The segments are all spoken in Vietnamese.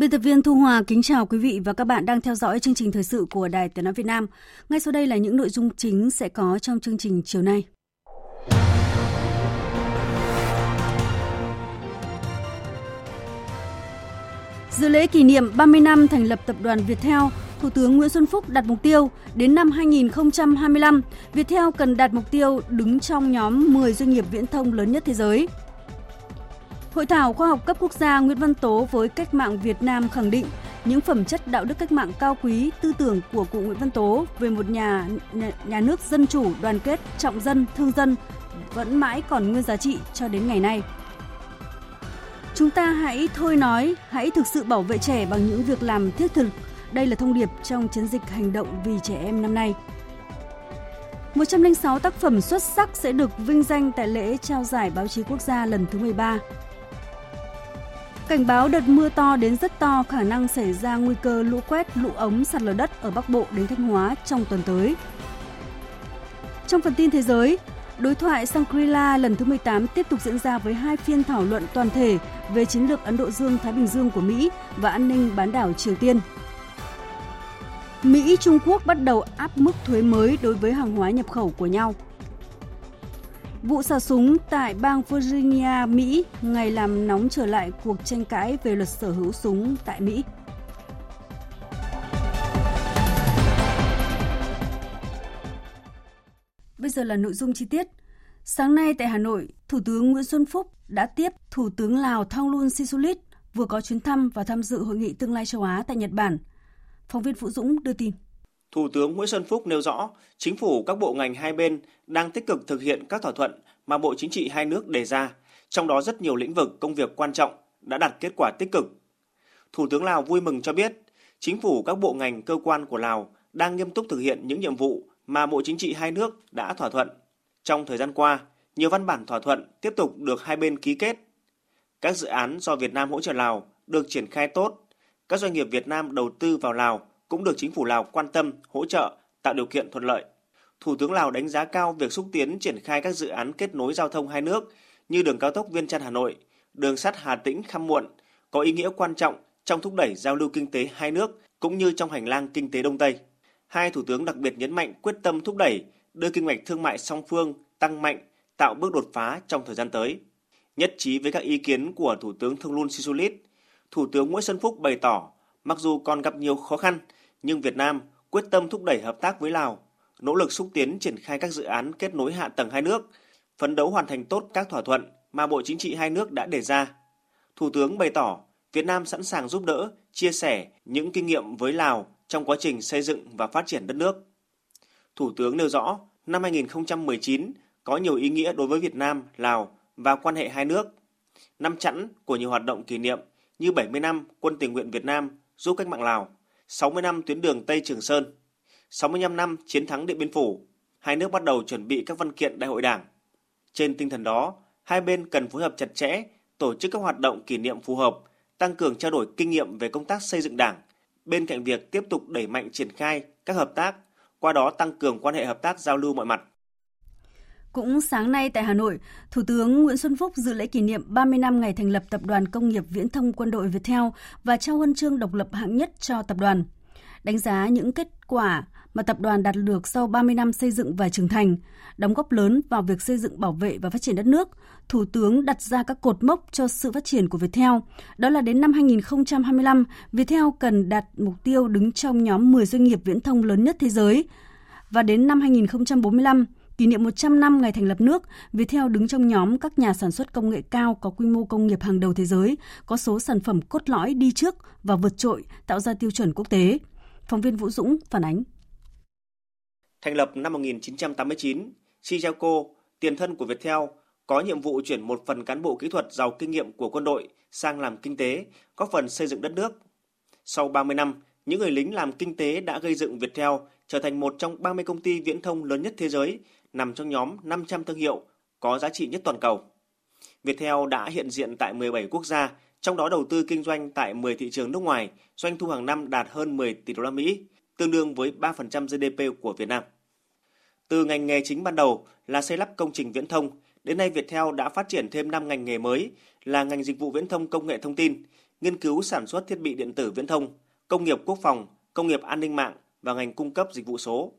Biên tập viên Thu Hòa kính chào quý vị và các bạn đang theo dõi chương trình thời sự của Đài Tiếng nói Việt Nam. Ngay sau đây là những nội dung chính sẽ có trong chương trình chiều nay. Dự lễ kỷ niệm 30 năm thành lập tập đoàn Viettel, Thủ tướng Nguyễn Xuân Phúc đặt mục tiêu đến năm 2025, Viettel cần đạt mục tiêu đứng trong nhóm 10 doanh nghiệp viễn thông lớn nhất thế giới. Hội thảo khoa học cấp quốc gia Nguyễn Văn Tố với cách mạng Việt Nam khẳng định những phẩm chất đạo đức cách mạng cao quý, tư tưởng của cụ Nguyễn Văn Tố về một nhà, nhà nước dân chủ, đoàn kết, trọng dân, thương dân vẫn mãi còn nguyên giá trị cho đến ngày nay. Chúng ta hãy thôi nói, hãy thực sự bảo vệ trẻ bằng những việc làm thiết thực. Đây là thông điệp trong chiến dịch hành động vì trẻ em năm nay. 106 tác phẩm xuất sắc sẽ được vinh danh tại lễ trao giải báo chí quốc gia lần thứ 13. Cảnh báo đợt mưa to đến rất to khả năng xảy ra nguy cơ lũ quét, lũ ống, sạt lở đất ở Bắc Bộ đến Thanh Hóa trong tuần tới. Trong phần tin thế giới, đối thoại Shangri-La lần thứ 18 tiếp tục diễn ra với hai phiên thảo luận toàn thể về chiến lược Ấn Độ Dương-Thái Bình Dương của Mỹ và an ninh bán đảo Triều Tiên. Mỹ Trung Quốc bắt đầu áp mức thuế mới đối với hàng hóa nhập khẩu của nhau. Vụ xả súng tại bang Virginia, Mỹ ngày làm nóng trở lại cuộc tranh cãi về luật sở hữu súng tại Mỹ. Bây giờ là nội dung chi tiết. Sáng nay tại Hà Nội, Thủ tướng Nguyễn Xuân Phúc đã tiếp Thủ tướng Lào Thonglun Sisulit vừa có chuyến thăm và tham dự hội nghị tương lai châu Á tại Nhật Bản. Phóng viên Vũ Dũng đưa tin. Thủ tướng Nguyễn Xuân Phúc nêu rõ, chính phủ các bộ ngành hai bên đang tích cực thực hiện các thỏa thuận mà Bộ Chính trị hai nước đề ra, trong đó rất nhiều lĩnh vực công việc quan trọng đã đạt kết quả tích cực. Thủ tướng Lào vui mừng cho biết, chính phủ các bộ ngành cơ quan của Lào đang nghiêm túc thực hiện những nhiệm vụ mà Bộ Chính trị hai nước đã thỏa thuận. Trong thời gian qua, nhiều văn bản thỏa thuận tiếp tục được hai bên ký kết. Các dự án do Việt Nam hỗ trợ Lào được triển khai tốt. Các doanh nghiệp Việt Nam đầu tư vào Lào cũng được chính phủ Lào quan tâm, hỗ trợ, tạo điều kiện thuận lợi. Thủ tướng Lào đánh giá cao việc xúc tiến triển khai các dự án kết nối giao thông hai nước như đường cao tốc Viên Chăn Hà Nội, đường sắt Hà Tĩnh Khăm Muộn có ý nghĩa quan trọng trong thúc đẩy giao lưu kinh tế hai nước cũng như trong hành lang kinh tế Đông Tây. Hai thủ tướng đặc biệt nhấn mạnh quyết tâm thúc đẩy đưa kinh mạch thương mại song phương tăng mạnh, tạo bước đột phá trong thời gian tới. Nhất trí với các ý kiến của Thủ tướng Thương Luân Sisulit, Thủ tướng Nguyễn Xuân Phúc bày tỏ mặc dù còn gặp nhiều khó khăn, nhưng Việt Nam quyết tâm thúc đẩy hợp tác với Lào, nỗ lực xúc tiến triển khai các dự án kết nối hạ tầng hai nước, phấn đấu hoàn thành tốt các thỏa thuận mà Bộ Chính trị hai nước đã đề ra. Thủ tướng bày tỏ Việt Nam sẵn sàng giúp đỡ, chia sẻ những kinh nghiệm với Lào trong quá trình xây dựng và phát triển đất nước. Thủ tướng nêu rõ, năm 2019 có nhiều ý nghĩa đối với Việt Nam, Lào và quan hệ hai nước. Năm chẵn của nhiều hoạt động kỷ niệm như 70 năm Quân tình nguyện Việt Nam giúp cách mạng Lào, 60 năm tuyến đường Tây Trường Sơn, 65 năm chiến thắng Điện Biên Phủ, hai nước bắt đầu chuẩn bị các văn kiện đại hội đảng. Trên tinh thần đó, hai bên cần phối hợp chặt chẽ, tổ chức các hoạt động kỷ niệm phù hợp, tăng cường trao đổi kinh nghiệm về công tác xây dựng đảng, bên cạnh việc tiếp tục đẩy mạnh triển khai các hợp tác, qua đó tăng cường quan hệ hợp tác giao lưu mọi mặt. Cũng sáng nay tại Hà Nội, Thủ tướng Nguyễn Xuân Phúc dự lễ kỷ niệm 30 năm ngày thành lập Tập đoàn Công nghiệp Viễn thông Quân đội Viettel và trao huân chương độc lập hạng nhất cho tập đoàn. Đánh giá những kết quả mà tập đoàn đạt được sau 30 năm xây dựng và trưởng thành, đóng góp lớn vào việc xây dựng bảo vệ và phát triển đất nước, Thủ tướng đặt ra các cột mốc cho sự phát triển của Viettel. Đó là đến năm 2025, Viettel cần đạt mục tiêu đứng trong nhóm 10 doanh nghiệp viễn thông lớn nhất thế giới. Và đến năm 2045, Kỷ niệm 100 năm ngày thành lập nước, Viettel đứng trong nhóm các nhà sản xuất công nghệ cao có quy mô công nghiệp hàng đầu thế giới, có số sản phẩm cốt lõi đi trước và vượt trội, tạo ra tiêu chuẩn quốc tế. Phóng viên Vũ Dũng phản ánh. Thành lập năm 1989, Sijalco, tiền thân của Viettel, có nhiệm vụ chuyển một phần cán bộ kỹ thuật giàu kinh nghiệm của quân đội sang làm kinh tế, góp phần xây dựng đất nước. Sau 30 năm, những người lính làm kinh tế đã gây dựng Viettel trở thành một trong 30 công ty viễn thông lớn nhất thế giới, nằm trong nhóm 500 thương hiệu có giá trị nhất toàn cầu. Viettel đã hiện diện tại 17 quốc gia, trong đó đầu tư kinh doanh tại 10 thị trường nước ngoài, doanh thu hàng năm đạt hơn 10 tỷ đô la Mỹ, tương đương với 3% GDP của Việt Nam. Từ ngành nghề chính ban đầu là xây lắp công trình viễn thông, đến nay Viettel đã phát triển thêm 5 ngành nghề mới là ngành dịch vụ viễn thông công nghệ thông tin, nghiên cứu sản xuất thiết bị điện tử viễn thông, công nghiệp quốc phòng, công nghiệp an ninh mạng và ngành cung cấp dịch vụ số.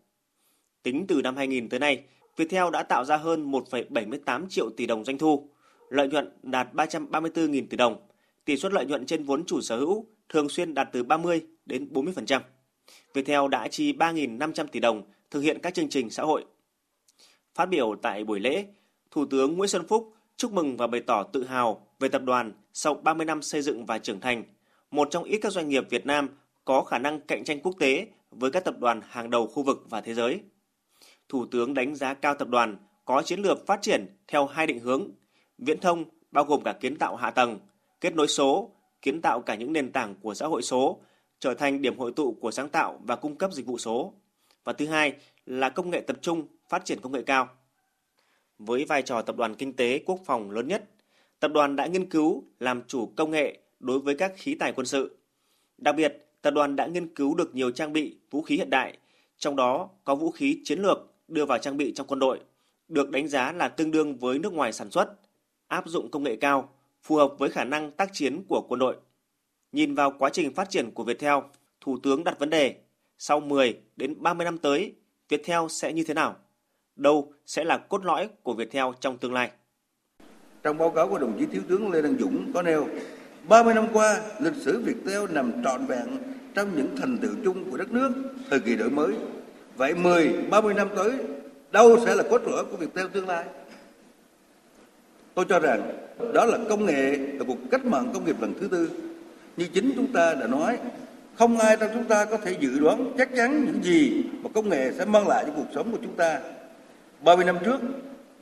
Tính từ năm 2000 tới nay, Viettel đã tạo ra hơn 1,78 triệu tỷ đồng doanh thu, lợi nhuận đạt 334.000 tỷ đồng, tỷ suất lợi nhuận trên vốn chủ sở hữu thường xuyên đạt từ 30 đến 40%. Viettel đã chi 3.500 tỷ đồng thực hiện các chương trình xã hội. Phát biểu tại buổi lễ, Thủ tướng Nguyễn Xuân Phúc chúc mừng và bày tỏ tự hào về tập đoàn sau 30 năm xây dựng và trưởng thành, một trong ít các doanh nghiệp Việt Nam có khả năng cạnh tranh quốc tế với các tập đoàn hàng đầu khu vực và thế giới. Thủ tướng đánh giá cao tập đoàn có chiến lược phát triển theo hai định hướng, viễn thông bao gồm cả kiến tạo hạ tầng, kết nối số, kiến tạo cả những nền tảng của xã hội số, trở thành điểm hội tụ của sáng tạo và cung cấp dịch vụ số. Và thứ hai là công nghệ tập trung, phát triển công nghệ cao. Với vai trò tập đoàn kinh tế quốc phòng lớn nhất, tập đoàn đã nghiên cứu làm chủ công nghệ đối với các khí tài quân sự. Đặc biệt, tập đoàn đã nghiên cứu được nhiều trang bị, vũ khí hiện đại, trong đó có vũ khí chiến lược đưa vào trang bị trong quân đội, được đánh giá là tương đương với nước ngoài sản xuất, áp dụng công nghệ cao, phù hợp với khả năng tác chiến của quân đội. Nhìn vào quá trình phát triển của Viettel, Thủ tướng đặt vấn đề sau 10 đến 30 năm tới, Viettel sẽ như thế nào? Đâu sẽ là cốt lõi của Viettel trong tương lai? Trong báo cáo của đồng chí Thiếu tướng Lê Đăng Dũng có nêu, 30 năm qua, lịch sử Viettel nằm trọn vẹn trong những thành tựu chung của đất nước thời kỳ đổi mới. Vậy 10, 30 năm tới, đâu sẽ là cốt lõi của việc theo tương lai? Tôi cho rằng đó là công nghệ là cuộc cách mạng công nghiệp lần thứ tư. Như chính chúng ta đã nói, không ai trong chúng ta có thể dự đoán chắc chắn những gì mà công nghệ sẽ mang lại cho cuộc sống của chúng ta. 30 năm trước,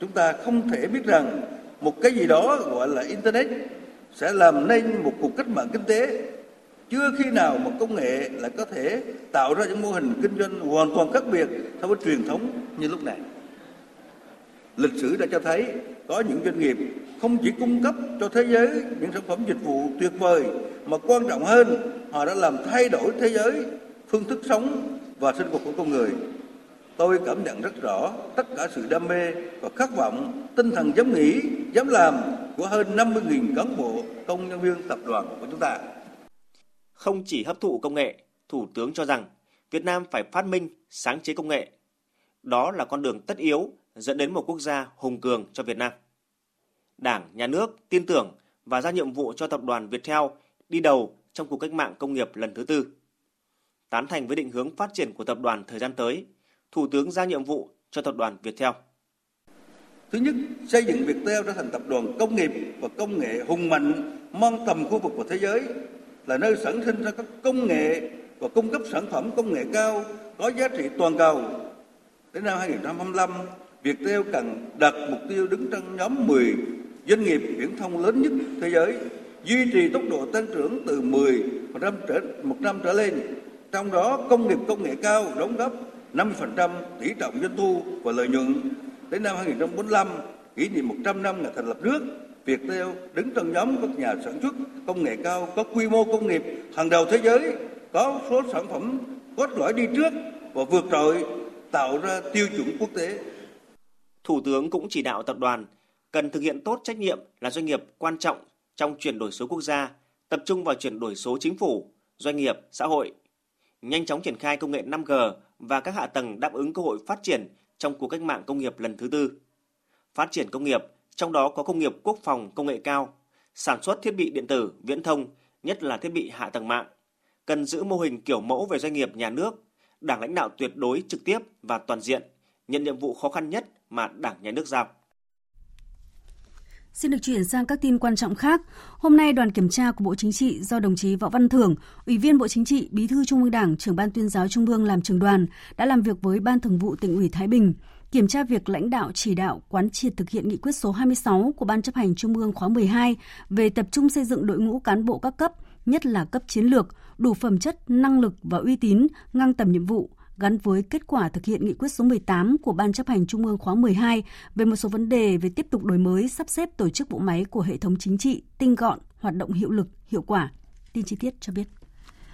chúng ta không thể biết rằng một cái gì đó gọi là Internet sẽ làm nên một cuộc cách mạng kinh tế. Chưa khi nào một công nghệ lại có thể tạo ra những mô hình kinh doanh hoàn toàn khác biệt so với truyền thống như lúc này. Lịch sử đã cho thấy có những doanh nghiệp không chỉ cung cấp cho thế giới những sản phẩm dịch vụ tuyệt vời, mà quan trọng hơn, họ đã làm thay đổi thế giới, phương thức sống và sinh hoạt của con người tôi cảm nhận rất rõ tất cả sự đam mê và khát vọng, tinh thần dám nghĩ, dám làm của hơn 50.000 cán bộ, công nhân viên tập đoàn của chúng ta không chỉ hấp thụ công nghệ thủ tướng cho rằng Việt Nam phải phát minh sáng chế công nghệ đó là con đường tất yếu dẫn đến một quốc gia hùng cường cho Việt Nam. Đảng, Nhà nước tin tưởng và ra nhiệm vụ cho tập đoàn Viettel đi đầu trong cuộc cách mạng công nghiệp lần thứ tư. Tán thành với định hướng phát triển của tập đoàn thời gian tới, Thủ tướng ra nhiệm vụ cho tập đoàn Viettel. Thứ nhất, xây dựng Viettel trở thành tập đoàn công nghiệp và công nghệ hùng mạnh mang tầm khu vực và thế giới, là nơi sản sinh ra các công nghệ và cung cấp sản phẩm công nghệ cao có giá trị toàn cầu. Đến năm 2025, Viettel cần đặt mục tiêu đứng trong nhóm 10 doanh nghiệp viễn thông lớn nhất thế giới, duy trì tốc độ tăng trưởng từ 10% trở một năm trở lên. Trong đó công nghiệp công nghệ cao đóng góp 50% tỷ trọng doanh thu và lợi nhuận. Đến năm 2045, kỷ niệm 100 năm ngày thành lập nước, Viettel đứng trong nhóm các nhà sản xuất công nghệ cao có quy mô công nghiệp hàng đầu thế giới, có số sản phẩm cốt lõi đi trước và vượt trội tạo ra tiêu chuẩn quốc tế Thủ tướng cũng chỉ đạo tập đoàn cần thực hiện tốt trách nhiệm là doanh nghiệp quan trọng trong chuyển đổi số quốc gia, tập trung vào chuyển đổi số chính phủ, doanh nghiệp, xã hội, nhanh chóng triển khai công nghệ 5G và các hạ tầng đáp ứng cơ hội phát triển trong cuộc cách mạng công nghiệp lần thứ tư. Phát triển công nghiệp, trong đó có công nghiệp quốc phòng công nghệ cao, sản xuất thiết bị điện tử, viễn thông, nhất là thiết bị hạ tầng mạng. Cần giữ mô hình kiểu mẫu về doanh nghiệp nhà nước, đảng lãnh đạo tuyệt đối trực tiếp và toàn diện – nhận nhiệm vụ khó khăn nhất mà Đảng Nhà nước giao. Xin được chuyển sang các tin quan trọng khác. Hôm nay, đoàn kiểm tra của Bộ Chính trị do đồng chí Võ Văn Thưởng, Ủy viên Bộ Chính trị, Bí thư Trung ương Đảng, trưởng ban tuyên giáo Trung ương làm trưởng đoàn, đã làm việc với Ban Thường vụ tỉnh ủy Thái Bình, kiểm tra việc lãnh đạo chỉ đạo quán triệt thực hiện nghị quyết số 26 của Ban chấp hành Trung ương khóa 12 về tập trung xây dựng đội ngũ cán bộ các cấp, nhất là cấp chiến lược, đủ phẩm chất, năng lực và uy tín, ngang tầm nhiệm vụ, gắn với kết quả thực hiện nghị quyết số 18 của Ban chấp hành Trung ương khóa 12 về một số vấn đề về tiếp tục đổi mới, sắp xếp tổ chức bộ máy của hệ thống chính trị tinh gọn, hoạt động hiệu lực, hiệu quả. Tin chi tiết cho biết.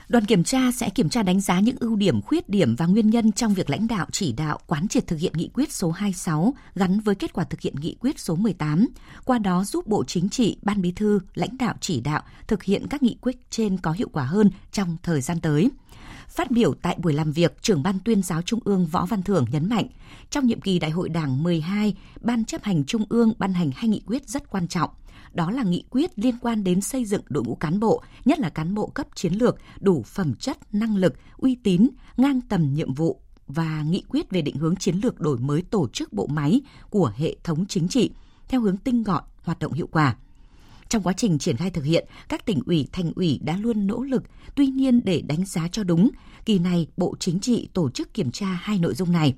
Đoàn kiểm tra sẽ kiểm tra đánh giá những ưu điểm, khuyết điểm và nguyên nhân trong việc lãnh đạo chỉ đạo quán triệt thực hiện nghị quyết số 26 gắn với kết quả thực hiện nghị quyết số 18, qua đó giúp Bộ Chính trị, Ban Bí thư, lãnh đạo chỉ đạo thực hiện các nghị quyết trên có hiệu quả hơn trong thời gian tới. Phát biểu tại buổi làm việc, trưởng ban tuyên giáo Trung ương Võ Văn Thưởng nhấn mạnh, trong nhiệm kỳ Đại hội Đảng 12, Ban chấp hành Trung ương ban hành hai nghị quyết rất quan trọng. Đó là nghị quyết liên quan đến xây dựng đội ngũ cán bộ, nhất là cán bộ cấp chiến lược, đủ phẩm chất, năng lực, uy tín, ngang tầm nhiệm vụ và nghị quyết về định hướng chiến lược đổi mới tổ chức bộ máy của hệ thống chính trị theo hướng tinh gọn, hoạt động hiệu quả. Trong quá trình triển khai thực hiện, các tỉnh ủy, thành ủy đã luôn nỗ lực, tuy nhiên để đánh giá cho đúng, kỳ này Bộ Chính trị tổ chức kiểm tra hai nội dung này.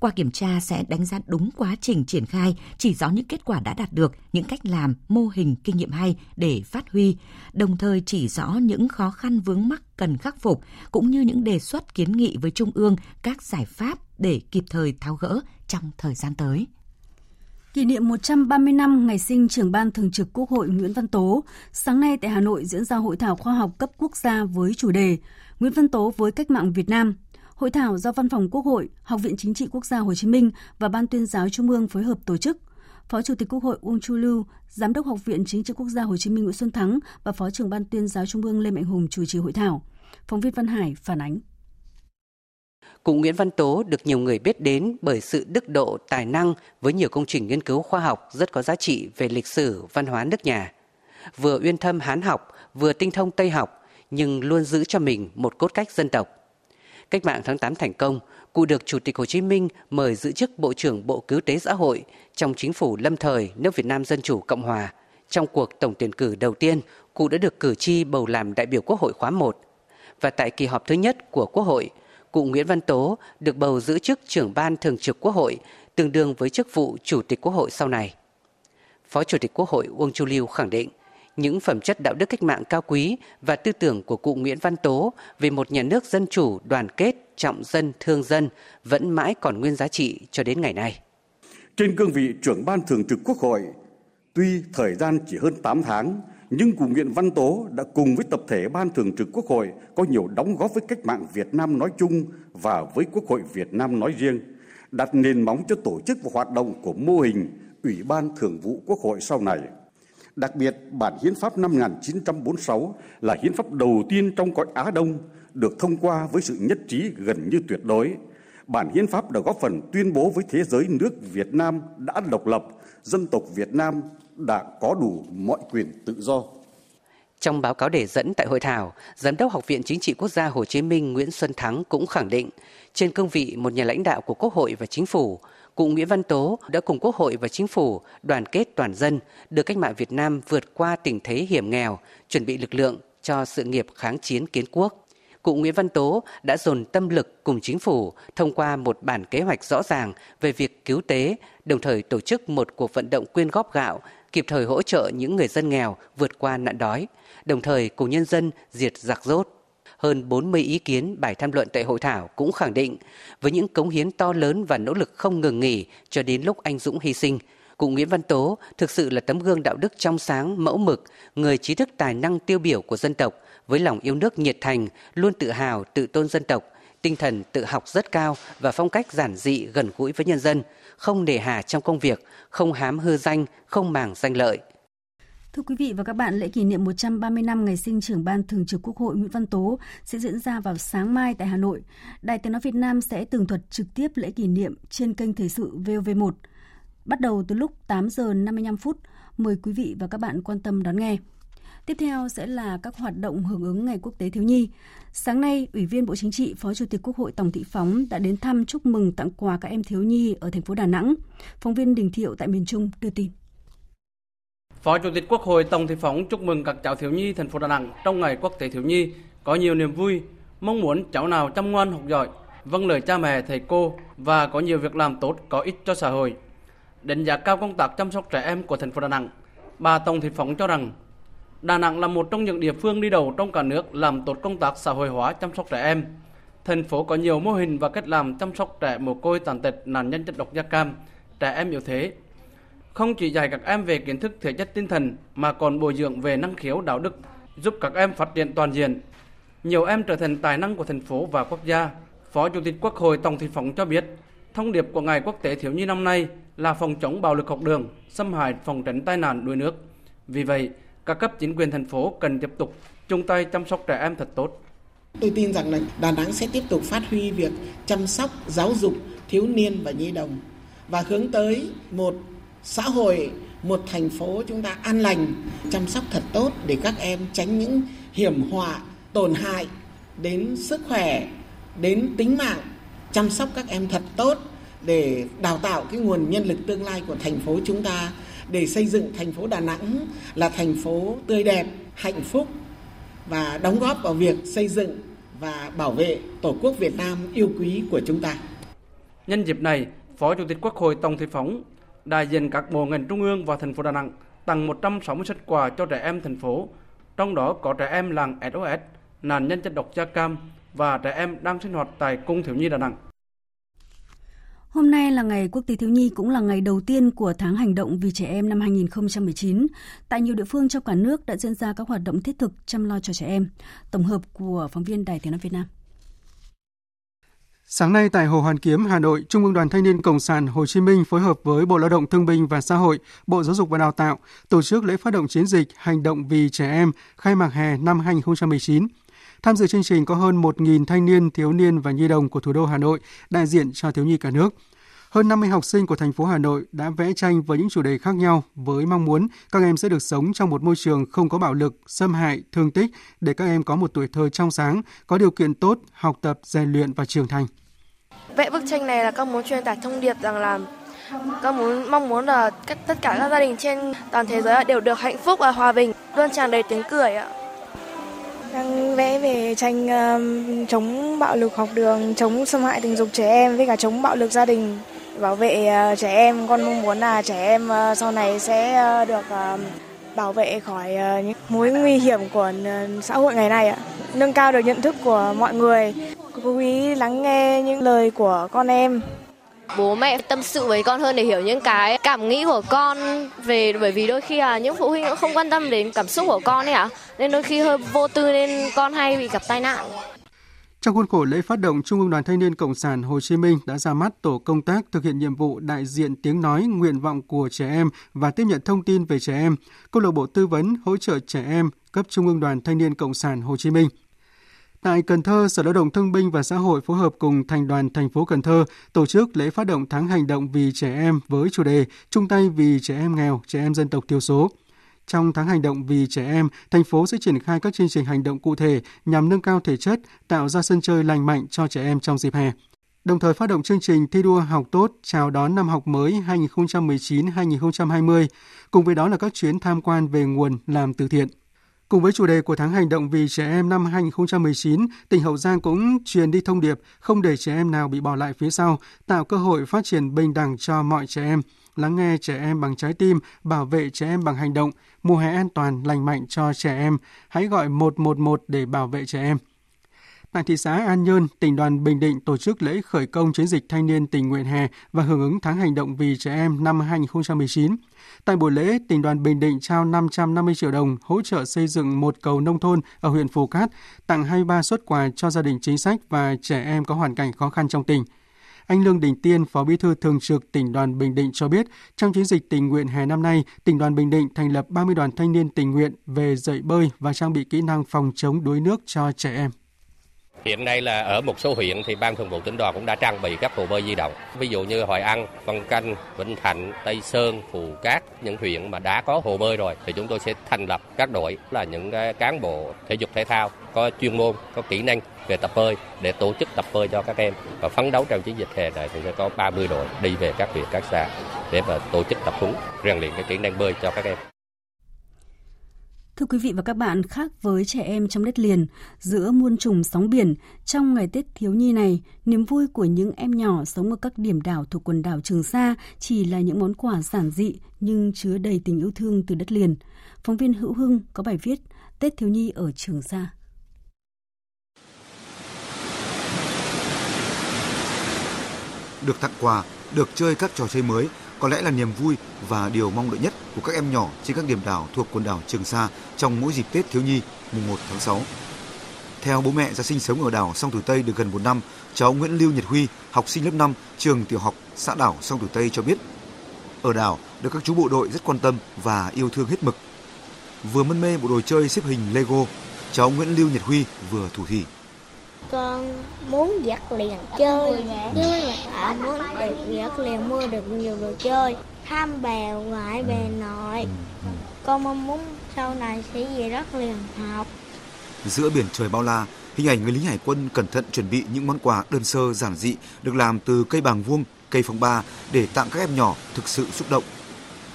Qua kiểm tra sẽ đánh giá đúng quá trình triển khai, chỉ rõ những kết quả đã đạt được, những cách làm, mô hình, kinh nghiệm hay để phát huy, đồng thời chỉ rõ những khó khăn vướng mắc cần khắc phục, cũng như những đề xuất kiến nghị với Trung ương các giải pháp để kịp thời tháo gỡ trong thời gian tới. Kỷ niệm 130 năm ngày sinh trưởng ban thường trực Quốc hội Nguyễn Văn Tố, sáng nay tại Hà Nội diễn ra hội thảo khoa học cấp quốc gia với chủ đề Nguyễn Văn Tố với cách mạng Việt Nam. Hội thảo do Văn phòng Quốc hội, Học viện Chính trị Quốc gia Hồ Chí Minh và Ban tuyên giáo Trung ương phối hợp tổ chức. Phó Chủ tịch Quốc hội Uông Chu Lưu, Giám đốc Học viện Chính trị Quốc gia Hồ Chí Minh Nguyễn Xuân Thắng và Phó trưởng Ban tuyên giáo Trung ương Lê Mạnh Hùng chủ trì hội thảo. Phóng viên Văn Hải phản ánh. Cụ Nguyễn Văn Tố được nhiều người biết đến bởi sự đức độ, tài năng với nhiều công trình nghiên cứu khoa học rất có giá trị về lịch sử, văn hóa nước nhà. Vừa uyên thâm Hán học, vừa tinh thông Tây học, nhưng luôn giữ cho mình một cốt cách dân tộc. Cách mạng tháng 8 thành công, cụ được Chủ tịch Hồ Chí Minh mời giữ chức Bộ trưởng Bộ Cứu tế Xã hội trong chính phủ lâm thời nước Việt Nam Dân Chủ Cộng Hòa. Trong cuộc tổng tuyển cử đầu tiên, cụ đã được cử tri bầu làm đại biểu Quốc hội khóa 1. Và tại kỳ họp thứ nhất của Quốc hội, cụ Nguyễn Văn Tố được bầu giữ chức trưởng ban thường trực Quốc hội, tương đương với chức vụ Chủ tịch Quốc hội sau này. Phó Chủ tịch Quốc hội Uông Chu Lưu khẳng định, những phẩm chất đạo đức cách mạng cao quý và tư tưởng của cụ Nguyễn Văn Tố về một nhà nước dân chủ, đoàn kết, trọng dân, thương dân vẫn mãi còn nguyên giá trị cho đến ngày nay. Trên cương vị trưởng ban thường trực Quốc hội, tuy thời gian chỉ hơn 8 tháng, nhưng cụ Nguyễn Văn Tố đã cùng với tập thể Ban Thường trực Quốc hội có nhiều đóng góp với cách mạng Việt Nam nói chung và với Quốc hội Việt Nam nói riêng, đặt nền móng cho tổ chức và hoạt động của mô hình Ủy ban Thường vụ Quốc hội sau này. Đặc biệt, bản hiến pháp năm 1946 là hiến pháp đầu tiên trong cõi Á Đông được thông qua với sự nhất trí gần như tuyệt đối. Bản hiến pháp đã góp phần tuyên bố với thế giới nước Việt Nam đã độc lập, dân tộc Việt Nam đã có đủ mọi quyền tự do. Trong báo cáo đề dẫn tại hội thảo, Giám đốc Học viện Chính trị Quốc gia Hồ Chí Minh Nguyễn Xuân Thắng cũng khẳng định, trên cương vị một nhà lãnh đạo của Quốc hội và Chính phủ, cụ Nguyễn Văn Tố đã cùng Quốc hội và Chính phủ đoàn kết toàn dân, đưa cách mạng Việt Nam vượt qua tình thế hiểm nghèo, chuẩn bị lực lượng cho sự nghiệp kháng chiến kiến quốc. Cụ Nguyễn Văn Tố đã dồn tâm lực cùng chính phủ thông qua một bản kế hoạch rõ ràng về việc cứu tế, đồng thời tổ chức một cuộc vận động quyên góp gạo kịp thời hỗ trợ những người dân nghèo vượt qua nạn đói, đồng thời cùng nhân dân diệt giặc rốt. Hơn 40 ý kiến bài tham luận tại hội thảo cũng khẳng định, với những cống hiến to lớn và nỗ lực không ngừng nghỉ cho đến lúc anh Dũng hy sinh, cụ Nguyễn Văn Tố thực sự là tấm gương đạo đức trong sáng, mẫu mực, người trí thức tài năng tiêu biểu của dân tộc, với lòng yêu nước nhiệt thành, luôn tự hào, tự tôn dân tộc, tinh thần tự học rất cao và phong cách giản dị gần gũi với nhân dân, không nề hà trong công việc, không hám hư danh, không màng danh lợi. Thưa quý vị và các bạn, lễ kỷ niệm 130 năm ngày sinh trưởng ban thường trực Quốc hội Nguyễn Văn Tố sẽ diễn ra vào sáng mai tại Hà Nội. Đài Tiếng nói Việt Nam sẽ tường thuật trực tiếp lễ kỷ niệm trên kênh Thời sự VOV1 bắt đầu từ lúc 8 giờ 55 phút. Mời quý vị và các bạn quan tâm đón nghe. Tiếp theo sẽ là các hoạt động hưởng ứng Ngày Quốc tế Thiếu nhi. Sáng nay, Ủy viên Bộ Chính trị, Phó Chủ tịch Quốc hội Tổng Thị Phóng đã đến thăm chúc mừng tặng quà các em thiếu nhi ở thành phố Đà Nẵng. Phóng viên Đình Thiệu tại miền Trung đưa tin. Phó Chủ tịch Quốc hội Tổng Thị Phóng chúc mừng các cháu thiếu nhi thành phố Đà Nẵng trong Ngày Quốc tế Thiếu nhi có nhiều niềm vui, mong muốn cháu nào chăm ngoan học giỏi, vâng lời cha mẹ thầy cô và có nhiều việc làm tốt có ích cho xã hội. Đánh giá cao công tác chăm sóc trẻ em của thành phố Đà Nẵng, bà Tổng Thị Phóng cho rằng Đà Nẵng là một trong những địa phương đi đầu trong cả nước làm tốt công tác xã hội hóa chăm sóc trẻ em. Thành phố có nhiều mô hình và cách làm chăm sóc trẻ mồ côi tàn tật nạn nhân chất độc da cam, trẻ em yếu thế. Không chỉ dạy các em về kiến thức thể chất tinh thần mà còn bồi dưỡng về năng khiếu đạo đức, giúp các em phát triển toàn diện. Nhiều em trở thành tài năng của thành phố và quốc gia. Phó Chủ tịch Quốc hội Tổng Thị Phóng cho biết, thông điệp của Ngày Quốc tế Thiếu nhi năm nay là phòng chống bạo lực học đường, xâm hại phòng tránh tai nạn đuối nước. Vì vậy, các cấp chính quyền thành phố cần tiếp tục chung tay chăm sóc trẻ em thật tốt. Tôi tin rằng là Đà Nẵng sẽ tiếp tục phát huy việc chăm sóc, giáo dục thiếu niên và nhi đồng và hướng tới một xã hội, một thành phố chúng ta an lành, chăm sóc thật tốt để các em tránh những hiểm họa, tổn hại đến sức khỏe, đến tính mạng, chăm sóc các em thật tốt để đào tạo cái nguồn nhân lực tương lai của thành phố chúng ta để xây dựng thành phố Đà Nẵng là thành phố tươi đẹp, hạnh phúc và đóng góp vào việc xây dựng và bảo vệ Tổ quốc Việt Nam yêu quý của chúng ta. Nhân dịp này, Phó Chủ tịch Quốc hội Tòng Thị Phóng, đại diện các bộ ngành trung ương và thành phố Đà Nẵng tặng 160 xuất quà cho trẻ em thành phố, trong đó có trẻ em làng SOS, nạn nhân chất độc da cam và trẻ em đang sinh hoạt tại Cung Thiếu nhi Đà Nẵng. Hôm nay là ngày Quốc tế Thiếu nhi cũng là ngày đầu tiên của tháng hành động vì trẻ em năm 2019. Tại nhiều địa phương trong cả nước đã diễn ra các hoạt động thiết thực chăm lo cho trẻ em. Tổng hợp của phóng viên Đài Tiếng nói Việt Nam. Sáng nay tại Hồ Hoàn Kiếm, Hà Nội, Trung ương Đoàn Thanh niên Cộng sản Hồ Chí Minh phối hợp với Bộ Lao động Thương binh và Xã hội, Bộ Giáo dục và Đào tạo tổ chức lễ phát động chiến dịch Hành động vì trẻ em khai mạc hè năm 2019. Tham dự chương trình có hơn 1.000 thanh niên, thiếu niên và nhi đồng của thủ đô Hà Nội, đại diện cho thiếu nhi cả nước. Hơn 50 học sinh của thành phố Hà Nội đã vẽ tranh với những chủ đề khác nhau với mong muốn các em sẽ được sống trong một môi trường không có bạo lực, xâm hại, thương tích để các em có một tuổi thơ trong sáng, có điều kiện tốt, học tập, rèn luyện và trưởng thành. Vẽ bức tranh này là con muốn truyền tải thông điệp rằng là con muốn mong muốn là tất cả các gia đình trên toàn thế giới đều được hạnh phúc và hòa bình, luôn tràn đầy tiếng cười ạ. Đang vẽ về tranh uh, chống bạo lực học đường, chống xâm hại tình dục trẻ em với cả chống bạo lực gia đình, bảo vệ ờ, trẻ em. Con mong muốn là trẻ em ờ, sau này sẽ ờ, được bảo vệ khỏi những mối nguy hiểm của xã hội ngày nay ạ. Nâng cao được nhận thức của mọi người, cố ý lắng nghe những lời của con em bố mẹ tâm sự với con hơn để hiểu những cái cảm nghĩ của con về bởi vì đôi khi là những phụ huynh cũng không quan tâm đến cảm xúc của con ấy ạ nên đôi khi hơi vô tư nên con hay bị gặp tai nạn trong khuôn khổ lễ phát động, Trung ương Đoàn Thanh niên Cộng sản Hồ Chí Minh đã ra mắt tổ công tác thực hiện nhiệm vụ đại diện tiếng nói nguyện vọng của trẻ em và tiếp nhận thông tin về trẻ em, câu lạc bộ tư vấn hỗ trợ trẻ em cấp Trung ương Đoàn Thanh niên Cộng sản Hồ Chí Minh. Tại Cần Thơ, Sở Lao động Thương binh và Xã hội phối hợp cùng Thành đoàn thành phố Cần Thơ tổ chức lễ phát động tháng hành động vì trẻ em với chủ đề chung tay vì trẻ em nghèo, trẻ em dân tộc thiểu số. Trong tháng hành động vì trẻ em, thành phố sẽ triển khai các chương trình hành động cụ thể nhằm nâng cao thể chất, tạo ra sân chơi lành mạnh cho trẻ em trong dịp hè. Đồng thời phát động chương trình thi đua học tốt chào đón năm học mới 2019-2020, cùng với đó là các chuyến tham quan về nguồn làm từ thiện. Cùng với chủ đề của tháng hành động vì trẻ em năm 2019, tỉnh Hậu Giang cũng truyền đi thông điệp không để trẻ em nào bị bỏ lại phía sau, tạo cơ hội phát triển bình đẳng cho mọi trẻ em, lắng nghe trẻ em bằng trái tim, bảo vệ trẻ em bằng hành động, mùa hè an toàn, lành mạnh cho trẻ em. Hãy gọi 111 để bảo vệ trẻ em. Tại thị xã An Nhơn, tỉnh đoàn Bình Định tổ chức lễ khởi công chiến dịch thanh niên tình nguyện hè và hưởng ứng tháng hành động vì trẻ em năm 2019. Tại buổi lễ, tỉnh đoàn Bình Định trao 550 triệu đồng hỗ trợ xây dựng một cầu nông thôn ở huyện Phù Cát, tặng 23 xuất quà cho gia đình chính sách và trẻ em có hoàn cảnh khó khăn trong tỉnh. Anh Lương Đình Tiên, Phó Bí thư Thường trực tỉnh đoàn Bình Định cho biết, trong chiến dịch tình nguyện hè năm nay, tỉnh đoàn Bình Định thành lập 30 đoàn thanh niên tình nguyện về dạy bơi và trang bị kỹ năng phòng chống đuối nước cho trẻ em. Hiện nay là ở một số huyện thì ban thường vụ tỉnh đoàn cũng đã trang bị các hồ bơi di động. Ví dụ như Hội An, Văn Canh, Vĩnh Thạnh, Tây Sơn, Phù Cát, những huyện mà đã có hồ bơi rồi thì chúng tôi sẽ thành lập các đội là những cán bộ thể dục thể thao có chuyên môn, có kỹ năng về tập bơi để tổ chức tập bơi cho các em và phấn đấu trong chiến dịch hè này thì sẽ có 30 đội đi về các huyện các xã để mà tổ chức tập huấn rèn luyện cái kỹ năng bơi cho các em. Thưa quý vị và các bạn, khác với trẻ em trong đất liền, giữa muôn trùng sóng biển, trong ngày Tết thiếu nhi này, niềm vui của những em nhỏ sống ở các điểm đảo thuộc quần đảo Trường Sa chỉ là những món quà giản dị nhưng chứa đầy tình yêu thương từ đất liền. Phóng viên Hữu Hưng có bài viết Tết thiếu nhi ở Trường Sa. Được tặng quà, được chơi các trò chơi mới có lẽ là niềm vui và điều mong đợi nhất của các em nhỏ trên các điểm đảo thuộc quần đảo Trường Sa trong mỗi dịp Tết thiếu nhi mùng 1 tháng 6. Theo bố mẹ ra sinh sống ở đảo Song Tử Tây được gần một năm, cháu Nguyễn Lưu Nhật Huy, học sinh lớp 5, trường tiểu học xã đảo Song Tử Tây cho biết, ở đảo được các chú bộ đội rất quan tâm và yêu thương hết mực. Vừa mân mê bộ đồ chơi xếp hình Lego, cháu Nguyễn Lưu Nhật Huy vừa thủ thỉ. Con muốn giặt liền chơi, nhưng mà muốn được giặt liền mua được nhiều đồ chơi, thăm bè ngoại bè nội. Con mong muốn sau này sẽ về đất liền học. Giữa biển trời bao la, hình ảnh người lính hải quân cẩn thận chuẩn bị những món quà đơn sơ giản dị được làm từ cây bàng vuông, cây phong ba để tặng các em nhỏ thực sự xúc động.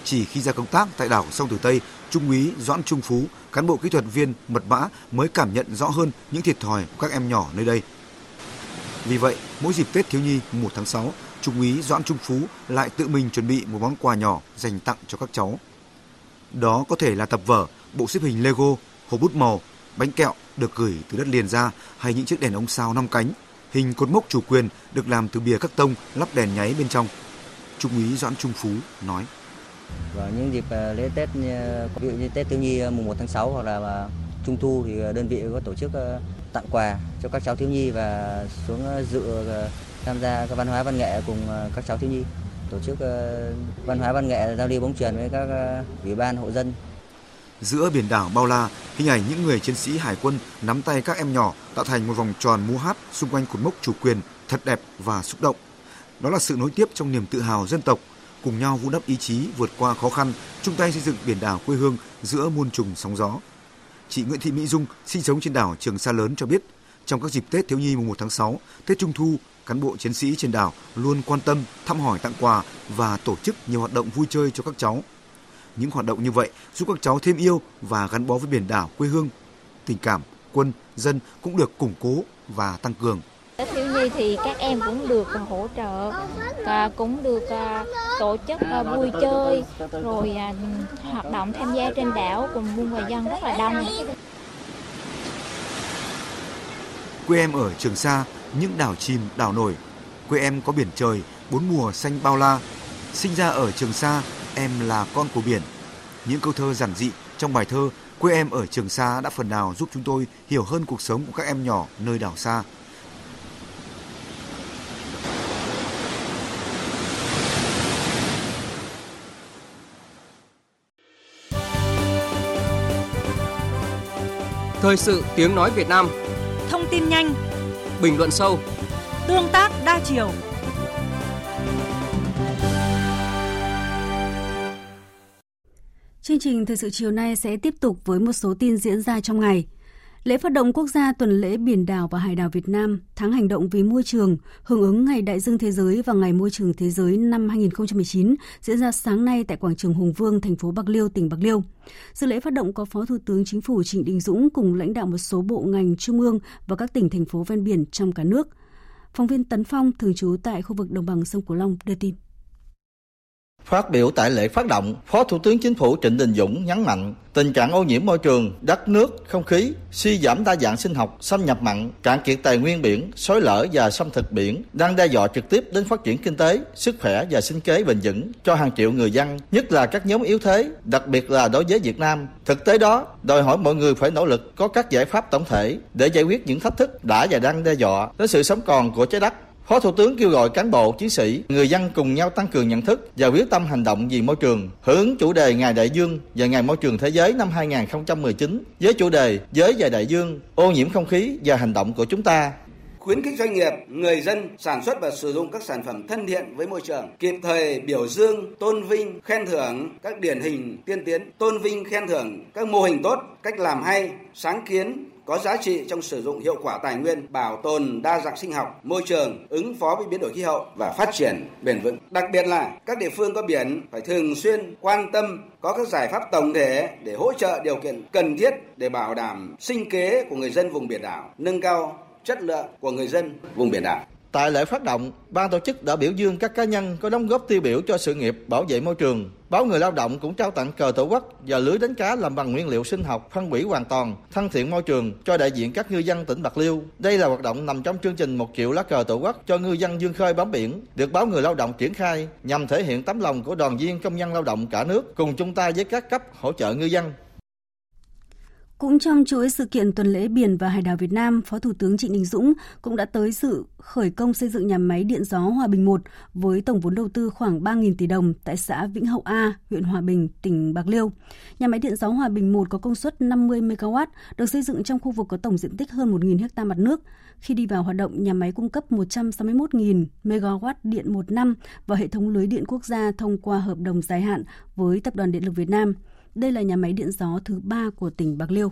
Chỉ khi ra công tác tại đảo Sông Tử Tây, Trung úy Doãn Trung Phú, cán bộ kỹ thuật viên mật mã mới cảm nhận rõ hơn những thiệt thòi của các em nhỏ nơi đây. Vì vậy, mỗi dịp Tết thiếu nhi 1 tháng 6, Trung úy Doãn Trung Phú lại tự mình chuẩn bị một món quà nhỏ dành tặng cho các cháu. Đó có thể là tập vở, bộ xếp hình Lego, hộp bút màu, bánh kẹo được gửi từ đất liền ra hay những chiếc đèn ông sao năm cánh, hình cột mốc chủ quyền được làm từ bìa các tông lắp đèn nháy bên trong. Trung úy Doãn Trung Phú nói và những dịp à, lễ Tết ví dụ như Tết thiếu nhi à, mùng 1 tháng 6 hoặc là à, Trung thu thì đơn vị có tổ chức tặng quà cho các cháu thiếu nhi và xuống dự tham gia các văn hóa văn nghệ cùng các cháu thiếu nhi tổ chức văn hóa văn nghệ giao lưu bóng truyền với các ủy ban hộ dân giữa biển đảo bao la, hình ảnh những người chiến sĩ hải quân nắm tay các em nhỏ tạo thành một vòng tròn múa hát xung quanh cột mốc chủ quyền thật đẹp và xúc động. Đó là sự nối tiếp trong niềm tự hào dân tộc, cùng nhau vun đắp ý chí vượt qua khó khăn, chung tay xây dựng biển đảo quê hương giữa muôn trùng sóng gió. Chị Nguyễn Thị Mỹ Dung sinh sống trên đảo Trường Sa lớn cho biết, trong các dịp Tết thiếu nhi mùng 1 tháng 6, Tết Trung thu, cán bộ chiến sĩ trên đảo luôn quan tâm, thăm hỏi tặng quà và tổ chức nhiều hoạt động vui chơi cho các cháu những hoạt động như vậy giúp các cháu thêm yêu và gắn bó với biển đảo quê hương. Tình cảm quân dân cũng được củng cố và tăng cường vui thì các em cũng được à, hỗ trợ, và cũng được à, tổ chức à, vui chơi, rồi hoạt động tham gia trên đảo cùng quân và dân rất là đông. Quê em ở Trường Sa, những đảo chìm, đảo nổi. Quê em có biển trời, bốn mùa xanh bao la. Sinh ra ở Trường Sa, Em là con của biển. Những câu thơ giản dị trong bài thơ Quê em ở Trường Sa đã phần nào giúp chúng tôi hiểu hơn cuộc sống của các em nhỏ nơi đảo xa. Thời sự tiếng nói Việt Nam. Thông tin nhanh. Bình luận sâu. Tương tác đa chiều. Chương trình thời sự chiều nay sẽ tiếp tục với một số tin diễn ra trong ngày. Lễ phát động quốc gia tuần lễ biển đảo và hải đảo Việt Nam, tháng hành động vì môi trường, hưởng ứng Ngày Đại dương Thế giới và Ngày Môi trường Thế giới năm 2019 diễn ra sáng nay tại quảng trường Hùng Vương, thành phố Bạc Liêu, tỉnh Bạc Liêu. Dự lễ phát động có Phó Thủ tướng Chính phủ Trịnh Đình Dũng cùng lãnh đạo một số bộ ngành trung ương và các tỉnh thành phố ven biển trong cả nước. Phóng viên Tấn Phong thường trú tại khu vực đồng bằng sông Cửu Long đưa tin. Phát biểu tại lễ phát động, Phó Thủ tướng Chính phủ Trịnh Đình Dũng nhấn mạnh tình trạng ô nhiễm môi trường, đất nước, không khí, suy giảm đa dạng sinh học, xâm nhập mặn, cạn kiệt tài nguyên biển, xói lở và xâm thực biển đang đe dọa trực tiếp đến phát triển kinh tế, sức khỏe và sinh kế bền vững cho hàng triệu người dân, nhất là các nhóm yếu thế, đặc biệt là đối với Việt Nam. Thực tế đó, đòi hỏi mọi người phải nỗ lực có các giải pháp tổng thể để giải quyết những thách thức đã và đang đe dọa đến sự sống còn của trái đất Phó Thủ tướng kêu gọi cán bộ, chiến sĩ, người dân cùng nhau tăng cường nhận thức và quyết tâm hành động vì môi trường, hưởng ứng chủ đề Ngày Đại Dương và Ngày Môi trường Thế giới năm 2019 với chủ đề Giới và Đại Dương, ô nhiễm không khí và hành động của chúng ta. Khuyến khích doanh nghiệp, người dân sản xuất và sử dụng các sản phẩm thân thiện với môi trường, kịp thời biểu dương, tôn vinh, khen thưởng các điển hình tiên tiến, tôn vinh khen thưởng các mô hình tốt, cách làm hay, sáng kiến, có giá trị trong sử dụng hiệu quả tài nguyên, bảo tồn đa dạng sinh học, môi trường, ứng phó với biến đổi khí hậu và phát triển bền vững. Đặc biệt là các địa phương có biển phải thường xuyên quan tâm có các giải pháp tổng thể để hỗ trợ điều kiện cần thiết để bảo đảm sinh kế của người dân vùng biển đảo, nâng cao chất lượng của người dân vùng biển đảo. Tại lễ phát động, ban tổ chức đã biểu dương các cá nhân có đóng góp tiêu biểu cho sự nghiệp bảo vệ môi trường. Báo Người Lao động cũng trao tặng cờ tổ quốc và lưới đánh cá làm bằng nguyên liệu sinh học phân hủy hoàn toàn, thân thiện môi trường cho đại diện các ngư dân tỉnh Bạc Liêu. Đây là hoạt động nằm trong chương trình một triệu lá cờ tổ quốc cho ngư dân dương khơi bám biển, được báo Người Lao động triển khai nhằm thể hiện tấm lòng của đoàn viên công nhân lao động cả nước cùng chung tay với các cấp hỗ trợ ngư dân. Cũng trong chuỗi sự kiện tuần lễ biển và hải đảo Việt Nam, Phó Thủ tướng Trịnh Đình Dũng cũng đã tới sự khởi công xây dựng nhà máy điện gió Hòa Bình 1 với tổng vốn đầu tư khoảng 3.000 tỷ đồng tại xã Vĩnh Hậu A, huyện Hòa Bình, tỉnh Bạc Liêu. Nhà máy điện gió Hòa Bình 1 có công suất 50 MW, được xây dựng trong khu vực có tổng diện tích hơn 1.000 ha mặt nước. Khi đi vào hoạt động, nhà máy cung cấp 161.000 MW điện một năm vào hệ thống lưới điện quốc gia thông qua hợp đồng dài hạn với Tập đoàn Điện lực Việt Nam – đây là nhà máy điện gió thứ ba của tỉnh Bạc Liêu.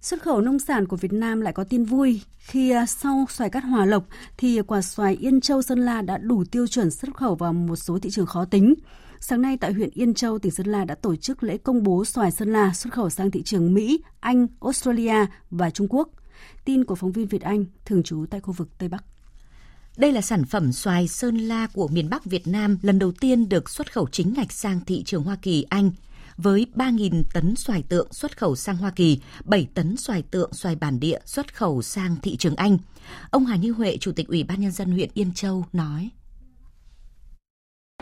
Xuất khẩu nông sản của Việt Nam lại có tin vui khi à, sau xoài cát Hòa Lộc thì quả xoài Yên Châu Sơn La đã đủ tiêu chuẩn xuất khẩu vào một số thị trường khó tính. Sáng nay tại huyện Yên Châu, tỉnh Sơn La đã tổ chức lễ công bố xoài Sơn La xuất khẩu sang thị trường Mỹ, Anh, Australia và Trung Quốc. Tin của phóng viên Việt Anh, thường trú tại khu vực Tây Bắc. Đây là sản phẩm xoài Sơn La của miền Bắc Việt Nam lần đầu tiên được xuất khẩu chính ngạch sang thị trường Hoa Kỳ, Anh với 3.000 tấn xoài tượng xuất khẩu sang Hoa Kỳ, 7 tấn xoài tượng xoài bản địa xuất khẩu sang thị trường Anh. Ông Hà Như Huệ, Chủ tịch Ủy ban Nhân dân huyện Yên Châu nói.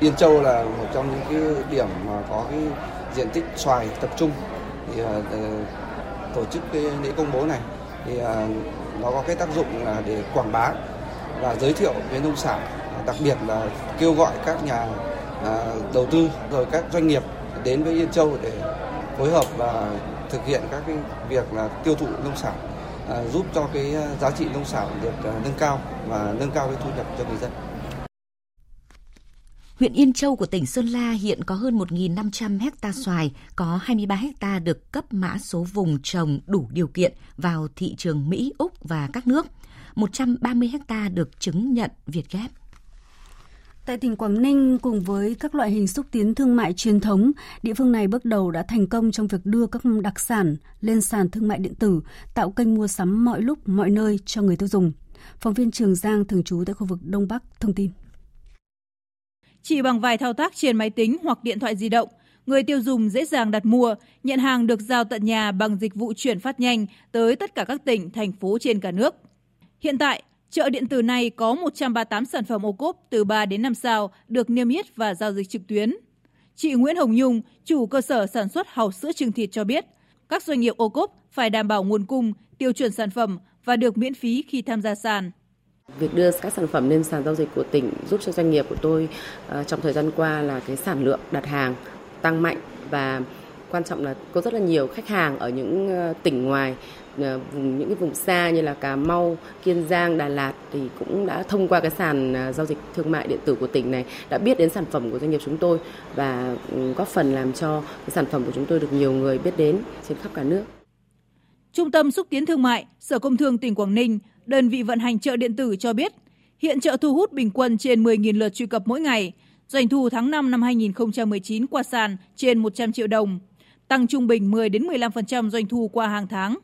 Yên Châu là một trong những cái điểm mà có cái diện tích xoài tập trung thì uh, tổ chức cái lễ công bố này thì uh, nó có cái tác dụng là để quảng bá và giới thiệu về nông sản đặc biệt là kêu gọi các nhà à, đầu tư rồi các doanh nghiệp đến với Yên Châu để phối hợp và thực hiện các cái việc là tiêu thụ nông sản à, giúp cho cái à, giá trị nông sản được nâng cao và nâng cao cái thu nhập cho người dân. Huyện Yên Châu của tỉnh Sơn La hiện có hơn 1.500 hecta xoài, có 23 hecta được cấp mã số vùng trồng đủ điều kiện vào thị trường Mỹ, Úc và các nước. 130 hecta được chứng nhận Việt Ghép. Tại tỉnh Quảng Ninh, cùng với các loại hình xúc tiến thương mại truyền thống, địa phương này bước đầu đã thành công trong việc đưa các đặc sản lên sàn thương mại điện tử, tạo kênh mua sắm mọi lúc, mọi nơi cho người tiêu dùng. Phóng viên Trường Giang thường trú tại khu vực Đông Bắc thông tin. Chỉ bằng vài thao tác trên máy tính hoặc điện thoại di động, người tiêu dùng dễ dàng đặt mua, nhận hàng được giao tận nhà bằng dịch vụ chuyển phát nhanh tới tất cả các tỉnh, thành phố trên cả nước. Hiện tại, Chợ điện tử này có 138 sản phẩm ô cốp từ 3 đến 5 sao được niêm yết và giao dịch trực tuyến. Chị Nguyễn Hồng Nhung, chủ cơ sở sản xuất hàu sữa trưng thịt cho biết, các doanh nghiệp ô cốp phải đảm bảo nguồn cung, tiêu chuẩn sản phẩm và được miễn phí khi tham gia sàn. Việc đưa các sản phẩm lên sàn giao dịch của tỉnh giúp cho doanh nghiệp của tôi ờ, trong thời gian qua là cái sản lượng đặt hàng tăng mạnh và quan trọng là có rất là nhiều khách hàng ở những ờ, tỉnh ngoài vùng những cái vùng xa như là Cà Mau, Kiên Giang, Đà Lạt thì cũng đã thông qua cái sàn ờ, giao dịch thương mại điện tử của tỉnh này đã biết đến sản phẩm của doanh nghiệp chúng tôi và ừ, góp phần làm cho cái sản phẩm của chúng tôi được nhiều người biết đến trên khắp cả nước. Trung tâm xúc tiến thương mại, Sở Công Thương tỉnh Quảng Ninh, đơn vị vận hành chợ điện tử cho biết, hiện chợ thu hút bình quân trên 10.000 lượt truy cập mỗi ngày, doanh thu tháng 5 năm 2019 qua sàn trên 100 triệu đồng, tăng trung bình 10 đến 15% doanh thu qua hàng tháng.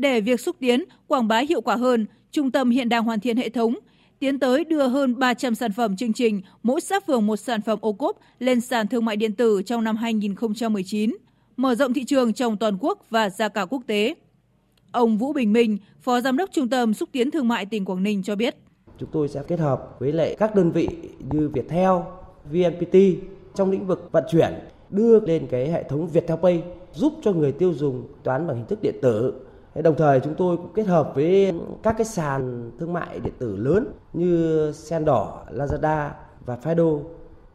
Để việc xúc tiến, quảng bá hiệu quả hơn, trung tâm hiện đang hoàn thiện hệ thống, tiến tới đưa hơn 300 sản phẩm chương trình, mỗi xã phường một sản phẩm ô cốp lên sàn thương mại điện tử trong năm 2019, mở rộng thị trường trong toàn quốc và ra cả quốc tế. Ông Vũ Bình Minh, Phó Giám đốc Trung tâm Xúc tiến Thương mại tỉnh Quảng Ninh cho biết. Chúng tôi sẽ kết hợp với lại các đơn vị như Viettel, VNPT trong lĩnh vực vận chuyển đưa lên cái hệ thống Viettel Pay giúp cho người tiêu dùng toán bằng hình thức điện tử Đồng thời chúng tôi cũng kết hợp với các cái sàn thương mại điện tử lớn như Sen Đỏ, Lazada và Fido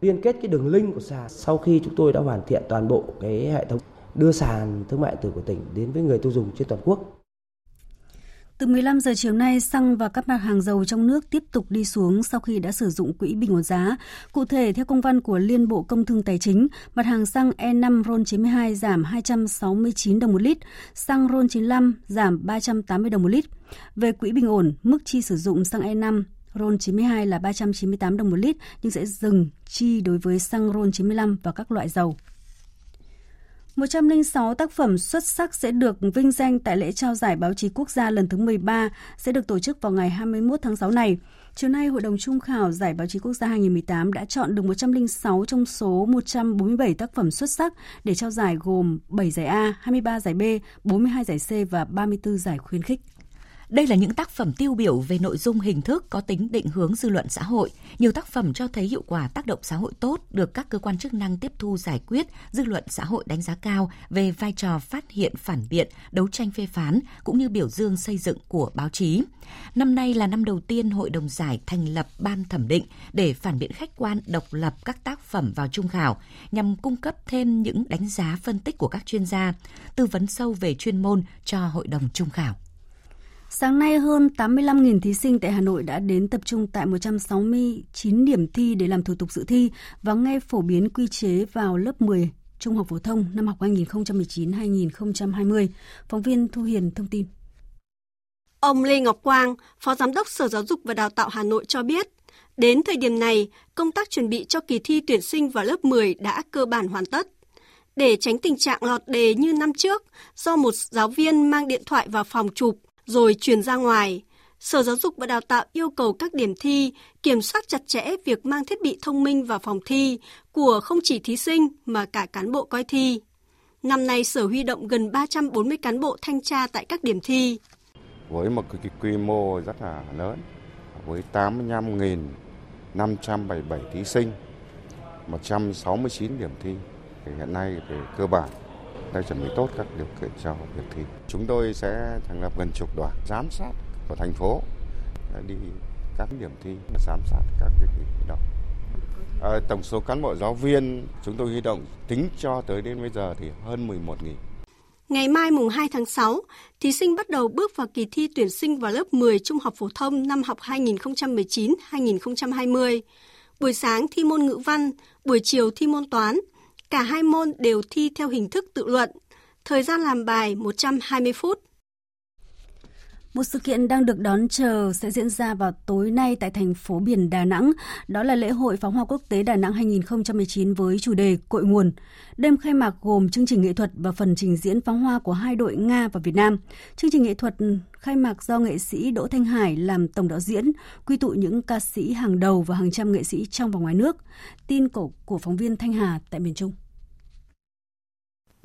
liên kết cái đường link của sàn sau khi chúng tôi đã hoàn thiện toàn bộ cái hệ thống đưa sàn thương mại điện tử của tỉnh đến với người tiêu dùng trên toàn quốc. Từ 15 giờ chiều nay, xăng và các mặt hàng dầu trong nước tiếp tục đi xuống sau khi đã sử dụng quỹ bình ổn giá. Cụ thể, theo công văn của Liên Bộ Công Thương Tài chính, mặt hàng xăng E5 RON 92 giảm 269 đồng một lít, xăng RON 95 giảm 380 đồng một lít. Về quỹ bình ổn, mức chi sử dụng xăng E5 RON 92 là 398 đồng một lít nhưng sẽ dừng chi đối với xăng RON 95 và các loại dầu. 106 tác phẩm xuất sắc sẽ được vinh danh tại lễ trao giải báo chí quốc gia lần thứ 13 sẽ được tổ chức vào ngày 21 tháng 6 này. Chiều nay, Hội đồng Trung khảo Giải báo chí quốc gia 2018 đã chọn được 106 trong số 147 tác phẩm xuất sắc để trao giải gồm 7 giải A, 23 giải B, 42 giải C và 34 giải khuyến khích. Đây là những tác phẩm tiêu biểu về nội dung hình thức có tính định hướng dư luận xã hội. Nhiều tác phẩm cho thấy hiệu quả tác động xã hội tốt được các cơ quan chức năng tiếp thu giải quyết, dư luận xã hội đánh giá cao về vai trò phát hiện phản biện, đấu tranh phê phán cũng như biểu dương xây dựng của báo chí. Năm nay là năm đầu tiên Hội đồng giải thành lập ban thẩm định để phản biện khách quan độc lập các tác phẩm vào trung khảo nhằm cung cấp thêm những đánh giá phân tích của các chuyên gia, tư vấn sâu về chuyên môn cho Hội đồng trung khảo. Sáng nay, hơn 85.000 thí sinh tại Hà Nội đã đến tập trung tại 169 điểm thi để làm thủ tục dự thi và nghe phổ biến quy chế vào lớp 10 trung học phổ thông năm học 2019-2020. Phóng viên Thu Hiền thông tin. Ông Lê Ngọc Quang, Phó Giám đốc Sở Giáo dục và Đào tạo Hà Nội cho biết, đến thời điểm này, công tác chuẩn bị cho kỳ thi tuyển sinh vào lớp 10 đã cơ bản hoàn tất. Để tránh tình trạng lọt đề như năm trước, do một giáo viên mang điện thoại vào phòng chụp rồi truyền ra ngoài. Sở Giáo dục và Đào tạo yêu cầu các điểm thi kiểm soát chặt chẽ việc mang thiết bị thông minh vào phòng thi của không chỉ thí sinh mà cả cán bộ coi thi. Năm nay, Sở huy động gần 340 cán bộ thanh tra tại các điểm thi. Với một cái quy mô rất là lớn, với 85.577 thí sinh, 169 điểm thi, thì hiện nay về cơ bản đã chuẩn bị tốt các điều kiện cho việc thi. Chúng tôi sẽ thành lập gần chục đoàn giám sát của thành phố đi các điểm thi giám sát các cái thi đó. À, ờ, tổng số cán bộ giáo viên chúng tôi huy động tính cho tới đến bây giờ thì hơn 11 nghìn. Ngày mai mùng 2 tháng 6, thí sinh bắt đầu bước vào kỳ thi tuyển sinh vào lớp 10 trung học phổ thông năm học 2019-2020. Buổi sáng thi môn ngữ văn, buổi chiều thi môn toán, Cả hai môn đều thi theo hình thức tự luận. Thời gian làm bài 120 phút. Một sự kiện đang được đón chờ sẽ diễn ra vào tối nay tại thành phố biển Đà Nẵng. Đó là lễ hội pháo hoa quốc tế Đà Nẵng 2019 với chủ đề Cội nguồn. Đêm khai mạc gồm chương trình nghệ thuật và phần trình diễn pháo hoa của hai đội Nga và Việt Nam. Chương trình nghệ thuật khai mạc do nghệ sĩ Đỗ Thanh Hải làm tổng đạo diễn, quy tụ những ca sĩ hàng đầu và hàng trăm nghệ sĩ trong và ngoài nước. Tin cổ của phóng viên Thanh Hà tại miền Trung.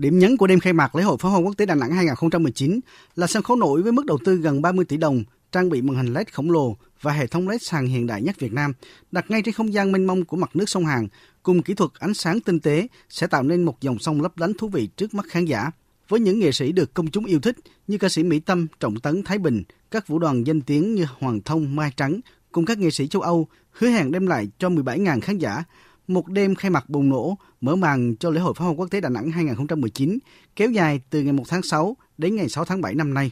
Điểm nhấn của đêm khai mạc lễ hội pháo hoa quốc tế Đà Nẵng 2019 là sân khấu nổi với mức đầu tư gần 30 tỷ đồng, trang bị màn hình LED khổng lồ và hệ thống LED sàn hiện đại nhất Việt Nam, đặt ngay trên không gian mênh mông của mặt nước sông Hàn, cùng kỹ thuật ánh sáng tinh tế sẽ tạo nên một dòng sông lấp lánh thú vị trước mắt khán giả. Với những nghệ sĩ được công chúng yêu thích như ca sĩ Mỹ Tâm, Trọng Tấn, Thái Bình, các vũ đoàn danh tiếng như Hoàng Thông, Mai Trắng, cùng các nghệ sĩ châu Âu hứa hẹn đem lại cho 17.000 khán giả một đêm khai mạc bùng nổ, mở màn cho lễ hội pháo hoa quốc tế Đà Nẵng 2019, kéo dài từ ngày 1 tháng 6 đến ngày 6 tháng 7 năm nay.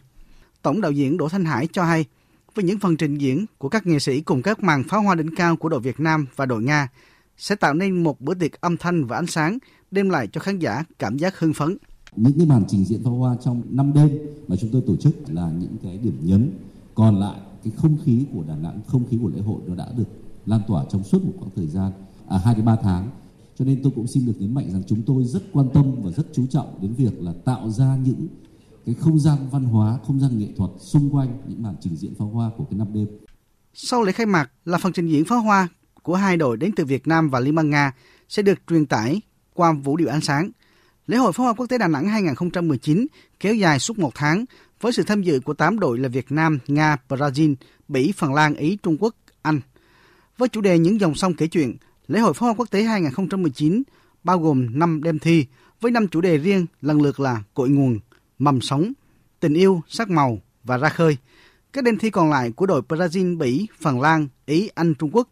Tổng đạo diễn Đỗ Thanh Hải cho hay, với những phần trình diễn của các nghệ sĩ cùng các màn pháo hoa đỉnh cao của đội Việt Nam và đội Nga, sẽ tạo nên một bữa tiệc âm thanh và ánh sáng, đem lại cho khán giả cảm giác hưng phấn. Những cái màn trình diễn pháo hoa trong 5 đêm mà chúng tôi tổ chức là những cái điểm nhấn. Còn lại cái không khí của Đà Nẵng, không khí của lễ hội nó đã được lan tỏa trong suốt một khoảng thời gian à, 2 đến 3 tháng. Cho nên tôi cũng xin được nhấn mạnh rằng chúng tôi rất quan tâm và rất chú trọng đến việc là tạo ra những cái không gian văn hóa, không gian nghệ thuật xung quanh những màn trình diễn pháo hoa của cái năm đêm. Sau lễ khai mạc là phần trình diễn pháo hoa của hai đội đến từ Việt Nam và Liên bang Nga sẽ được truyền tải qua vũ điệu ánh sáng. Lễ hội pháo hoa quốc tế Đà Nẵng 2019 kéo dài suốt một tháng với sự tham dự của 8 đội là Việt Nam, Nga, Brazil, Bỉ, Phần Lan, Ý, Trung Quốc, Anh. Với chủ đề những dòng sông kể chuyện, Lễ hội pháo hoa quốc tế 2019 bao gồm 5 đêm thi với 5 chủ đề riêng lần lượt là cội nguồn, mầm sống, Tình yêu, sắc màu và Ra khơi. Các đêm thi còn lại của đội Brazil, Bỉ, Phần Lan, Ý, Anh, Trung Quốc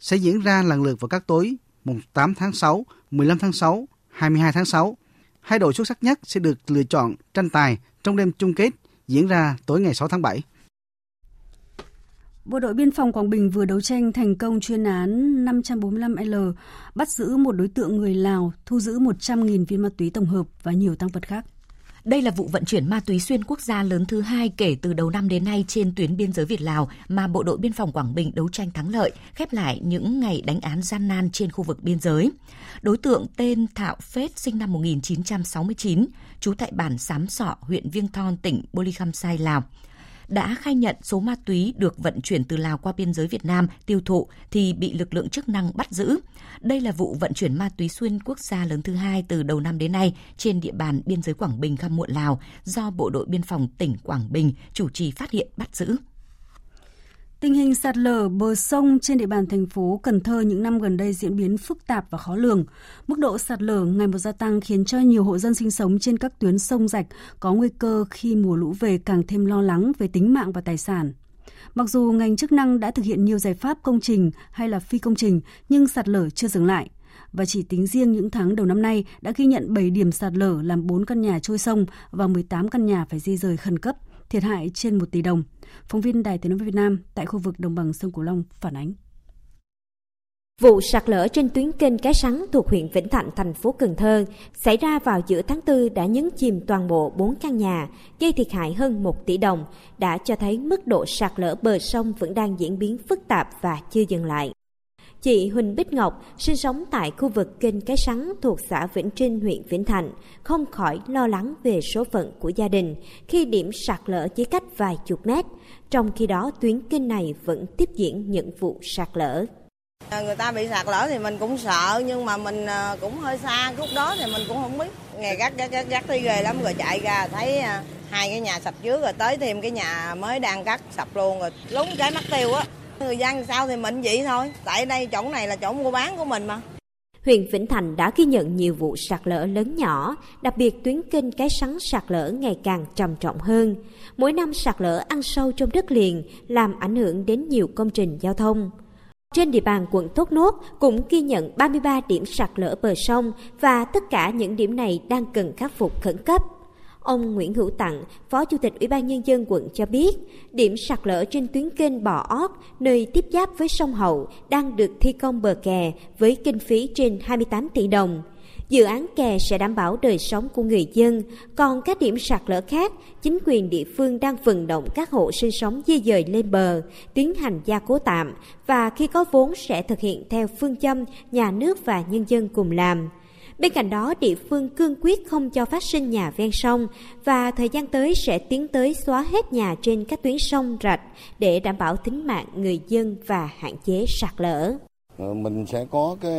sẽ diễn ra lần lượt vào các tối mùng 8 tháng 6, 15 tháng 6, 22 tháng 6. Hai đội xuất sắc nhất sẽ được lựa chọn tranh tài trong đêm chung kết diễn ra tối ngày 6 tháng 7. Bộ đội biên phòng Quảng Bình vừa đấu tranh thành công chuyên án 545L, bắt giữ một đối tượng người Lào, thu giữ 100.000 viên ma túy tổng hợp và nhiều tăng vật khác. Đây là vụ vận chuyển ma túy xuyên quốc gia lớn thứ hai kể từ đầu năm đến nay trên tuyến biên giới Việt Lào mà Bộ đội Biên phòng Quảng Bình đấu tranh thắng lợi, khép lại những ngày đánh án gian nan trên khu vực biên giới. Đối tượng tên Thạo Phết sinh năm 1969, trú tại bản Sám Sọ, huyện Viêng Thon, tỉnh Bô Ly Khăm Sai, Lào đã khai nhận số ma túy được vận chuyển từ Lào qua biên giới Việt Nam tiêu thụ thì bị lực lượng chức năng bắt giữ. Đây là vụ vận chuyển ma túy xuyên quốc gia lớn thứ hai từ đầu năm đến nay trên địa bàn biên giới Quảng Bình Khăm Muộn Lào do Bộ đội Biên phòng tỉnh Quảng Bình chủ trì phát hiện bắt giữ. Tình hình sạt lở bờ sông trên địa bàn thành phố Cần Thơ những năm gần đây diễn biến phức tạp và khó lường. Mức độ sạt lở ngày một gia tăng khiến cho nhiều hộ dân sinh sống trên các tuyến sông rạch có nguy cơ khi mùa lũ về càng thêm lo lắng về tính mạng và tài sản. Mặc dù ngành chức năng đã thực hiện nhiều giải pháp công trình hay là phi công trình, nhưng sạt lở chưa dừng lại. Và chỉ tính riêng những tháng đầu năm nay đã ghi nhận 7 điểm sạt lở làm 4 căn nhà trôi sông và 18 căn nhà phải di rời khẩn cấp, thiệt hại trên 1 tỷ đồng. Phóng viên Đài Tiếng nói Việt Nam tại khu vực đồng bằng sông Cửu Long phản ánh. Vụ sạt lở trên tuyến kênh Cái Sắn thuộc huyện Vĩnh Thạnh, thành phố Cần Thơ xảy ra vào giữa tháng 4 đã nhấn chìm toàn bộ 4 căn nhà, gây thiệt hại hơn 1 tỷ đồng, đã cho thấy mức độ sạt lở bờ sông vẫn đang diễn biến phức tạp và chưa dừng lại. Chị Huỳnh Bích Ngọc sinh sống tại khu vực kênh Cái Sắn thuộc xã Vĩnh Trinh, huyện Vĩnh Thạnh, không khỏi lo lắng về số phận của gia đình khi điểm sạt lở chỉ cách vài chục mét, trong khi đó tuyến kênh này vẫn tiếp diễn những vụ sạt lở. À, người ta bị sạt lở thì mình cũng sợ nhưng mà mình à, cũng hơi xa lúc đó thì mình cũng không biết. Ngày gắt gắt gắt gắt thấy ghê lắm rồi chạy ra thấy à, hai cái nhà sập trước rồi tới thêm cái nhà mới đang cắt sập luôn rồi lúng cái mắt tiêu á. Người dân sao thì mình vậy thôi. Tại đây chỗ này là chỗ mua bán của mình mà. Huyện Vĩnh Thành đã ghi nhận nhiều vụ sạt lở lớn nhỏ, đặc biệt tuyến kênh cái sắn sạt lở ngày càng trầm trọng hơn. Mỗi năm sạt lở ăn sâu trong đất liền, làm ảnh hưởng đến nhiều công trình giao thông. Trên địa bàn quận Thốt Nốt cũng ghi nhận 33 điểm sạt lở bờ sông và tất cả những điểm này đang cần khắc phục khẩn cấp. Ông Nguyễn Hữu Tặng, Phó Chủ tịch Ủy ban Nhân dân quận cho biết, điểm sạt lở trên tuyến kênh Bò Ót, nơi tiếp giáp với sông Hậu, đang được thi công bờ kè với kinh phí trên 28 tỷ đồng. Dự án kè sẽ đảm bảo đời sống của người dân, còn các điểm sạt lở khác, chính quyền địa phương đang vận động các hộ sinh sống di dời lên bờ, tiến hành gia cố tạm và khi có vốn sẽ thực hiện theo phương châm nhà nước và nhân dân cùng làm. Bên cạnh đó, địa phương cương quyết không cho phát sinh nhà ven sông và thời gian tới sẽ tiến tới xóa hết nhà trên các tuyến sông rạch để đảm bảo tính mạng người dân và hạn chế sạt lở. Ờ, mình sẽ có cái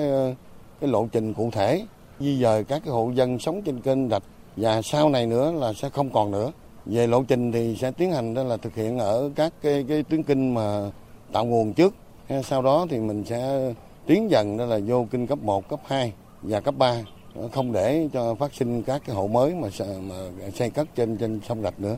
cái lộ trình cụ thể di dời các cái hộ dân sống trên kênh rạch và sau này nữa là sẽ không còn nữa. Về lộ trình thì sẽ tiến hành đó là thực hiện ở các cái, cái tuyến kinh mà tạo nguồn trước. Sau đó thì mình sẽ tiến dần đó là vô kinh cấp 1, cấp 2 và cấp 3 không để cho phát sinh các cái hộ mới mà, xây cất trên trên sông rạch nữa.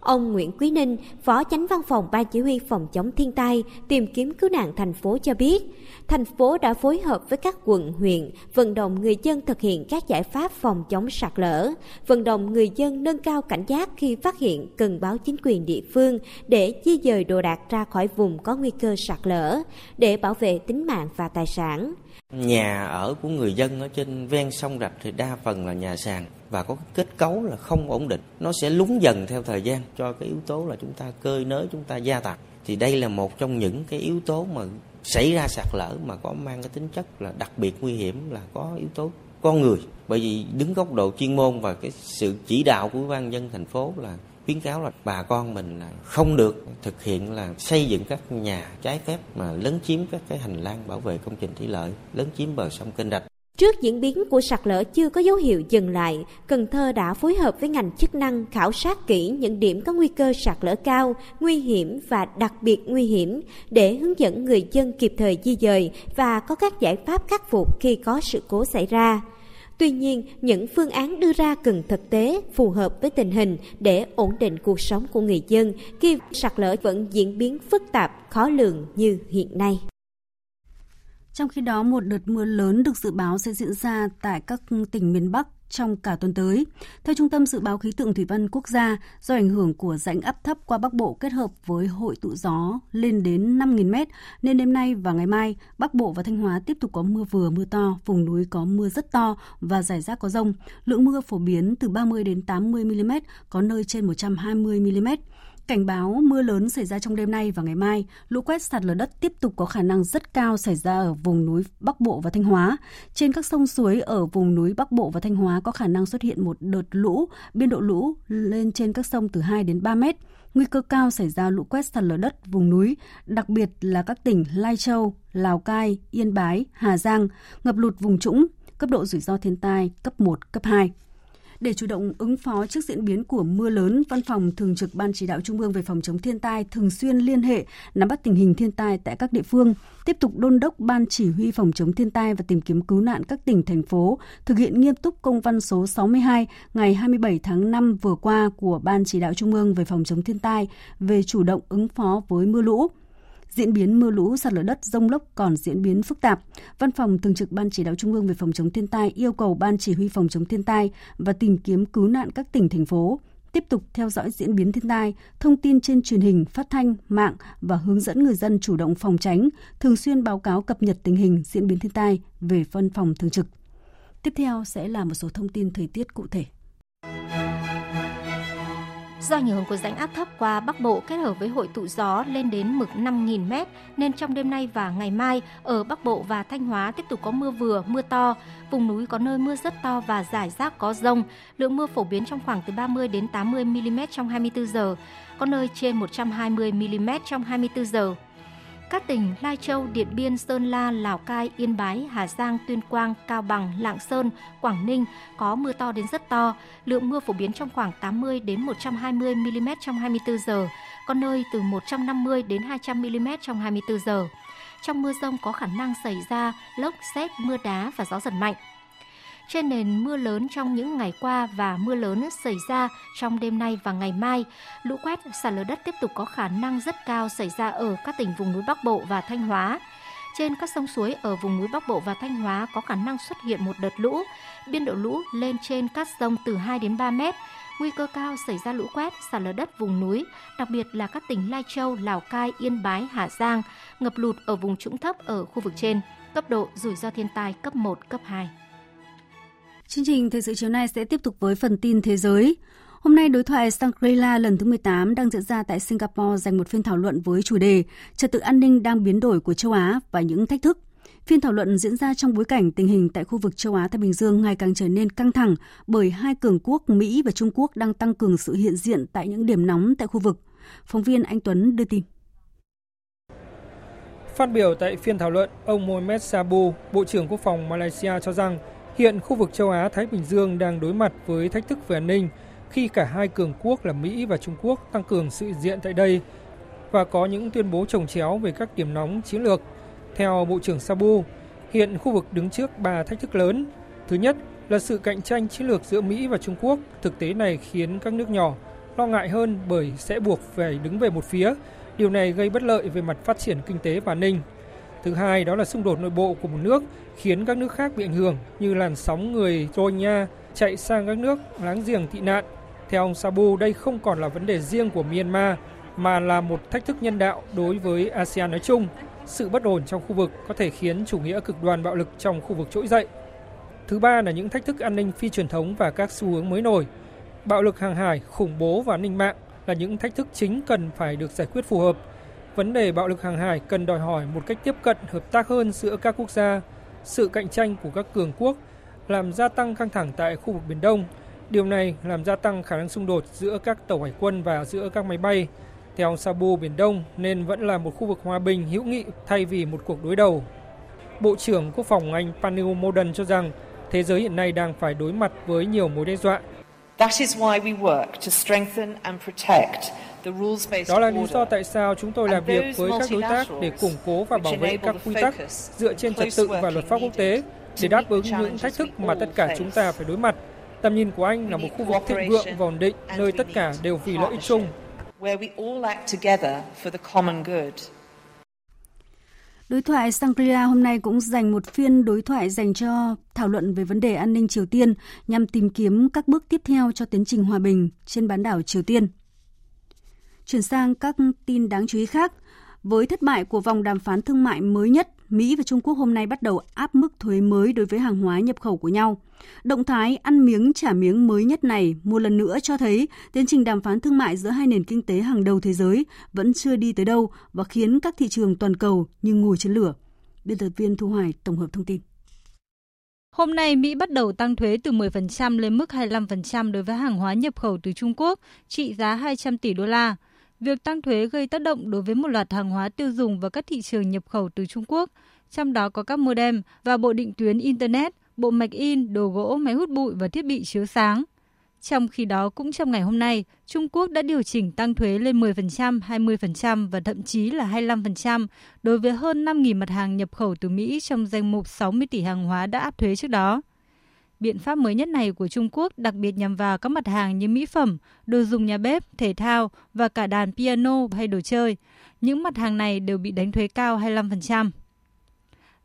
Ông Nguyễn Quý Ninh, Phó Chánh Văn phòng Ban Chỉ huy Phòng chống thiên tai, tìm kiếm cứu nạn thành phố cho biết, thành phố đã phối hợp với các quận, huyện vận động người dân thực hiện các giải pháp phòng chống sạt lở, vận động người dân nâng cao cảnh giác khi phát hiện cần báo chính quyền địa phương để di dời đồ đạc ra khỏi vùng có nguy cơ sạt lở, để bảo vệ tính mạng và tài sản. Nhà ở của người dân ở trên ven sông rạch thì đa phần là nhà sàn và có kết cấu là không ổn định. Nó sẽ lún dần theo thời gian cho cái yếu tố là chúng ta cơi nới, chúng ta gia tăng. Thì đây là một trong những cái yếu tố mà xảy ra sạt lở mà có mang cái tính chất là đặc biệt nguy hiểm là có yếu tố con người. Bởi vì đứng góc độ chuyên môn và cái sự chỉ đạo của ban dân thành phố là khuyến cáo là bà con mình là không được thực hiện là xây dựng các nhà trái phép mà lấn chiếm các cái hành lang bảo vệ công trình thủy lợi, lấn chiếm bờ sông kênh rạch. Trước diễn biến của sạt lở chưa có dấu hiệu dừng lại, Cần Thơ đã phối hợp với ngành chức năng khảo sát kỹ những điểm có nguy cơ sạt lở cao, nguy hiểm và đặc biệt nguy hiểm để hướng dẫn người dân kịp thời di dời và có các giải pháp khắc phục khi có sự cố xảy ra. Tuy nhiên, những phương án đưa ra cần thực tế, phù hợp với tình hình để ổn định cuộc sống của người dân khi sạt lở vẫn diễn biến phức tạp, khó lường như hiện nay. Trong khi đó, một đợt mưa lớn được dự báo sẽ diễn ra tại các tỉnh miền Bắc trong cả tuần tới. Theo Trung tâm Dự báo Khí tượng Thủy văn Quốc gia, do ảnh hưởng của rãnh áp thấp qua Bắc Bộ kết hợp với hội tụ gió lên đến 5.000 m, nên đêm nay và ngày mai, Bắc Bộ và Thanh Hóa tiếp tục có mưa vừa mưa to, vùng núi có mưa rất to và rải rác có rông. Lượng mưa phổ biến từ 30 đến 80 mm, có nơi trên 120 mm. Cảnh báo mưa lớn xảy ra trong đêm nay và ngày mai, lũ quét sạt lở đất tiếp tục có khả năng rất cao xảy ra ở vùng núi Bắc Bộ và Thanh Hóa. Trên các sông suối ở vùng núi Bắc Bộ và Thanh Hóa có khả năng xuất hiện một đợt lũ, biên độ lũ lên trên các sông từ 2 đến 3 mét. Nguy cơ cao xảy ra lũ quét sạt lở đất vùng núi, đặc biệt là các tỉnh Lai Châu, Lào Cai, Yên Bái, Hà Giang, ngập lụt vùng trũng, cấp độ rủi ro thiên tai cấp 1, cấp 2. Để chủ động ứng phó trước diễn biến của mưa lớn, Văn phòng Thường trực Ban Chỉ đạo Trung ương về phòng chống thiên tai thường xuyên liên hệ nắm bắt tình hình thiên tai tại các địa phương, tiếp tục đôn đốc Ban Chỉ huy phòng chống thiên tai và tìm kiếm cứu nạn các tỉnh, thành phố thực hiện nghiêm túc công văn số 62 ngày 27 tháng 5 vừa qua của Ban Chỉ đạo Trung ương về phòng chống thiên tai về chủ động ứng phó với mưa lũ diễn biến mưa lũ sạt lở đất rông lốc còn diễn biến phức tạp. Văn phòng Thường trực Ban Chỉ đạo Trung ương về phòng chống thiên tai yêu cầu Ban Chỉ huy phòng chống thiên tai và tìm kiếm cứu nạn các tỉnh thành phố tiếp tục theo dõi diễn biến thiên tai, thông tin trên truyền hình, phát thanh, mạng và hướng dẫn người dân chủ động phòng tránh, thường xuyên báo cáo cập nhật tình hình diễn biến thiên tai về văn phòng thường trực. Tiếp theo sẽ là một số thông tin thời tiết cụ thể. Do ảnh hưởng của rãnh áp thấp qua Bắc Bộ kết hợp với hội tụ gió lên đến mực 5.000 m nên trong đêm nay và ngày mai ở Bắc Bộ và Thanh Hóa tiếp tục có mưa vừa, mưa to. Vùng núi có nơi mưa rất to và rải rác có rông. Lượng mưa phổ biến trong khoảng từ 30 đến 80 mm trong 24 giờ, có nơi trên 120 mm trong 24 giờ. Các tỉnh Lai Châu, Điện Biên, Sơn La, Lào Cai, Yên Bái, Hà Giang, Tuyên Quang, Cao Bằng, Lạng Sơn, Quảng Ninh có mưa to đến rất to. Lượng mưa phổ biến trong khoảng 80 đến 120 mm trong 24 giờ, có nơi từ 150 đến 200 mm trong 24 giờ. Trong mưa rông có khả năng xảy ra lốc, xét, mưa đá và gió giật mạnh trên nền mưa lớn trong những ngày qua và mưa lớn xảy ra trong đêm nay và ngày mai. Lũ quét, sạt lở đất tiếp tục có khả năng rất cao xảy ra ở các tỉnh vùng núi Bắc Bộ và Thanh Hóa. Trên các sông suối ở vùng núi Bắc Bộ và Thanh Hóa có khả năng xuất hiện một đợt lũ, biên độ lũ lên trên các sông từ 2 đến 3 mét. Nguy cơ cao xảy ra lũ quét, sạt lở đất vùng núi, đặc biệt là các tỉnh Lai Châu, Lào Cai, Yên Bái, Hà Giang, ngập lụt ở vùng trũng thấp ở khu vực trên, cấp độ rủi ro thiên tai cấp 1, cấp 2. Chương trình Thời sự chiều nay sẽ tiếp tục với phần tin thế giới. Hôm nay, đối thoại Shangri-La lần thứ 18 đang diễn ra tại Singapore dành một phiên thảo luận với chủ đề Trật tự an ninh đang biến đổi của châu Á và những thách thức. Phiên thảo luận diễn ra trong bối cảnh tình hình tại khu vực châu Á Thái Bình Dương ngày càng trở nên căng thẳng bởi hai cường quốc Mỹ và Trung Quốc đang tăng cường sự hiện diện tại những điểm nóng tại khu vực. Phóng viên Anh Tuấn đưa tin. Phát biểu tại phiên thảo luận, ông Mohamed Sabu, Bộ trưởng Quốc phòng Malaysia cho rằng Hiện khu vực châu Á-Thái Bình Dương đang đối mặt với thách thức về an ninh khi cả hai cường quốc là Mỹ và Trung Quốc tăng cường sự diện tại đây và có những tuyên bố trồng chéo về các điểm nóng chiến lược. Theo Bộ trưởng Sabu, hiện khu vực đứng trước ba thách thức lớn. Thứ nhất là sự cạnh tranh chiến lược giữa Mỹ và Trung Quốc. Thực tế này khiến các nước nhỏ lo ngại hơn bởi sẽ buộc phải đứng về một phía. Điều này gây bất lợi về mặt phát triển kinh tế và an ninh. Thứ hai đó là xung đột nội bộ của một nước khiến các nước khác bị ảnh hưởng như làn sóng người Rohingya chạy sang các nước láng giềng tị nạn. Theo ông Sabu, đây không còn là vấn đề riêng của Myanmar mà là một thách thức nhân đạo đối với ASEAN nói chung. Sự bất ổn trong khu vực có thể khiến chủ nghĩa cực đoan bạo lực trong khu vực trỗi dậy. Thứ ba là những thách thức an ninh phi truyền thống và các xu hướng mới nổi. Bạo lực hàng hải, khủng bố và an ninh mạng là những thách thức chính cần phải được giải quyết phù hợp Vấn đề bạo lực hàng hải cần đòi hỏi một cách tiếp cận hợp tác hơn giữa các quốc gia. Sự cạnh tranh của các cường quốc làm gia tăng căng thẳng tại khu vực Biển Đông. Điều này làm gia tăng khả năng xung đột giữa các tàu hải quân và giữa các máy bay. Theo ông Sabu, Biển Đông nên vẫn là một khu vực hòa bình hữu nghị thay vì một cuộc đối đầu. Bộ trưởng Quốc phòng Anh Panu Modern cho rằng thế giới hiện nay đang phải đối mặt với nhiều mối đe dọa. That is why we work to strengthen and protect đó là lý do tại sao chúng tôi làm việc với các đối tác để củng cố và bảo vệ các quy tắc dựa trên trật tự và luật pháp quốc tế để đáp ứng những thách thức mà tất cả chúng ta phải đối mặt. Tầm nhìn của anh là một khu vực thịnh vượng và ổn định, nơi tất cả đều vì lợi ích chung. Đối thoại Shangri-La hôm nay cũng dành một phiên đối thoại dành cho thảo luận về vấn đề an ninh Triều Tiên nhằm tìm kiếm các bước tiếp theo cho tiến trình hòa bình trên bán đảo Triều Tiên. Chuyển sang các tin đáng chú ý khác, với thất bại của vòng đàm phán thương mại mới nhất, Mỹ và Trung Quốc hôm nay bắt đầu áp mức thuế mới đối với hàng hóa nhập khẩu của nhau. Động thái ăn miếng trả miếng mới nhất này một lần nữa cho thấy tiến trình đàm phán thương mại giữa hai nền kinh tế hàng đầu thế giới vẫn chưa đi tới đâu và khiến các thị trường toàn cầu như ngồi trên lửa. Biên tập viên Thu Hoài tổng hợp thông tin. Hôm nay, Mỹ bắt đầu tăng thuế từ 10% lên mức 25% đối với hàng hóa nhập khẩu từ Trung Quốc, trị giá 200 tỷ đô la. Việc tăng thuế gây tác động đối với một loạt hàng hóa tiêu dùng và các thị trường nhập khẩu từ Trung Quốc, trong đó có các modem và bộ định tuyến Internet, bộ mạch in, đồ gỗ, máy hút bụi và thiết bị chiếu sáng. Trong khi đó, cũng trong ngày hôm nay, Trung Quốc đã điều chỉnh tăng thuế lên 10%, 20% và thậm chí là 25% đối với hơn 5.000 mặt hàng nhập khẩu từ Mỹ trong danh mục 60 tỷ hàng hóa đã áp thuế trước đó. Biện pháp mới nhất này của Trung Quốc đặc biệt nhằm vào các mặt hàng như mỹ phẩm, đồ dùng nhà bếp, thể thao và cả đàn piano hay đồ chơi. Những mặt hàng này đều bị đánh thuế cao 25%.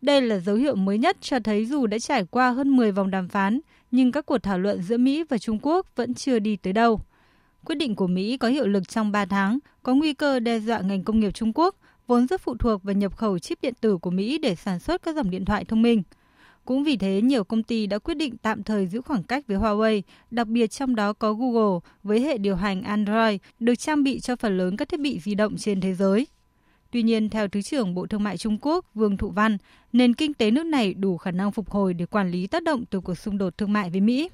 Đây là dấu hiệu mới nhất cho thấy dù đã trải qua hơn 10 vòng đàm phán, nhưng các cuộc thảo luận giữa Mỹ và Trung Quốc vẫn chưa đi tới đâu. Quyết định của Mỹ có hiệu lực trong 3 tháng, có nguy cơ đe dọa ngành công nghiệp Trung Quốc, vốn rất phụ thuộc vào nhập khẩu chip điện tử của Mỹ để sản xuất các dòng điện thoại thông minh – cũng vì thế, nhiều công ty đã quyết định tạm thời giữ khoảng cách với Huawei, đặc biệt trong đó có Google với hệ điều hành Android được trang bị cho phần lớn các thiết bị di động trên thế giới. Tuy nhiên, theo Thứ trưởng Bộ Thương mại Trung Quốc Vương Thụ Văn, nền kinh tế nước này đủ khả năng phục hồi để quản lý tác động từ cuộc xung đột thương mại với Mỹ.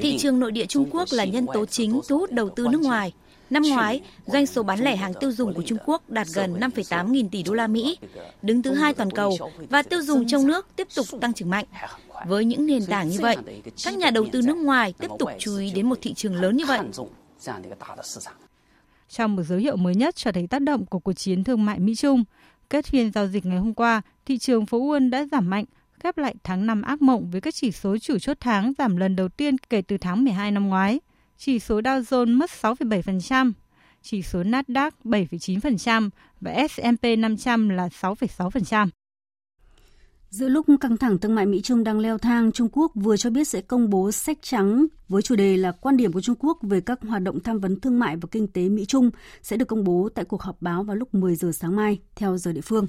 Thị trường nội địa Trung Quốc là nhân tố chính thu hút đầu tư nước ngoài – Năm ngoái, doanh số bán lẻ hàng tiêu dùng của Trung Quốc đạt gần 5,8 nghìn tỷ đô la Mỹ, đứng thứ hai toàn cầu và tiêu dùng trong nước tiếp tục tăng trưởng mạnh. Với những nền tảng như vậy, các nhà đầu tư nước ngoài tiếp tục chú ý đến một thị trường lớn như vậy. Trong một dấu hiệu mới nhất cho thấy tác động của cuộc chiến thương mại Mỹ-Trung, kết phiên giao dịch ngày hôm qua, thị trường phố Wall đã giảm mạnh, khép lại tháng 5 ác mộng với các chỉ số chủ chốt tháng giảm lần đầu tiên kể từ tháng 12 năm ngoái chỉ số Dow Jones mất 6,7%, chỉ số Nasdaq 7,9% và S&P 500 là 6,6%. Giữa lúc căng thẳng thương mại Mỹ-Trung đang leo thang, Trung Quốc vừa cho biết sẽ công bố sách trắng với chủ đề là quan điểm của Trung Quốc về các hoạt động tham vấn thương mại và kinh tế Mỹ-Trung sẽ được công bố tại cuộc họp báo vào lúc 10 giờ sáng mai theo giờ địa phương.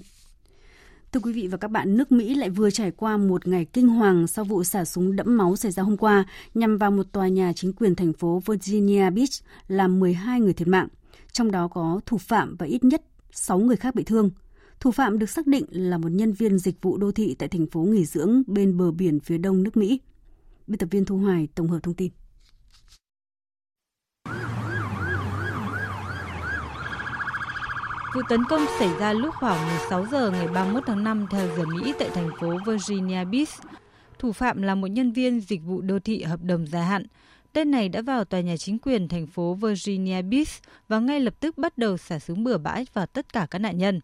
Thưa quý vị và các bạn, nước Mỹ lại vừa trải qua một ngày kinh hoàng sau vụ xả súng đẫm máu xảy ra hôm qua nhằm vào một tòa nhà chính quyền thành phố Virginia Beach làm 12 người thiệt mạng, trong đó có thủ phạm và ít nhất 6 người khác bị thương. Thủ phạm được xác định là một nhân viên dịch vụ đô thị tại thành phố nghỉ dưỡng bên bờ biển phía đông nước Mỹ. Biên tập viên Thu Hoài tổng hợp thông tin. Vụ tấn công xảy ra lúc khoảng 16 giờ ngày 31 tháng 5 theo giờ Mỹ tại thành phố Virginia Beach. Thủ phạm là một nhân viên dịch vụ đô thị hợp đồng dài hạn. Tên này đã vào tòa nhà chính quyền thành phố Virginia Beach và ngay lập tức bắt đầu xả súng bừa bãi vào tất cả các nạn nhân.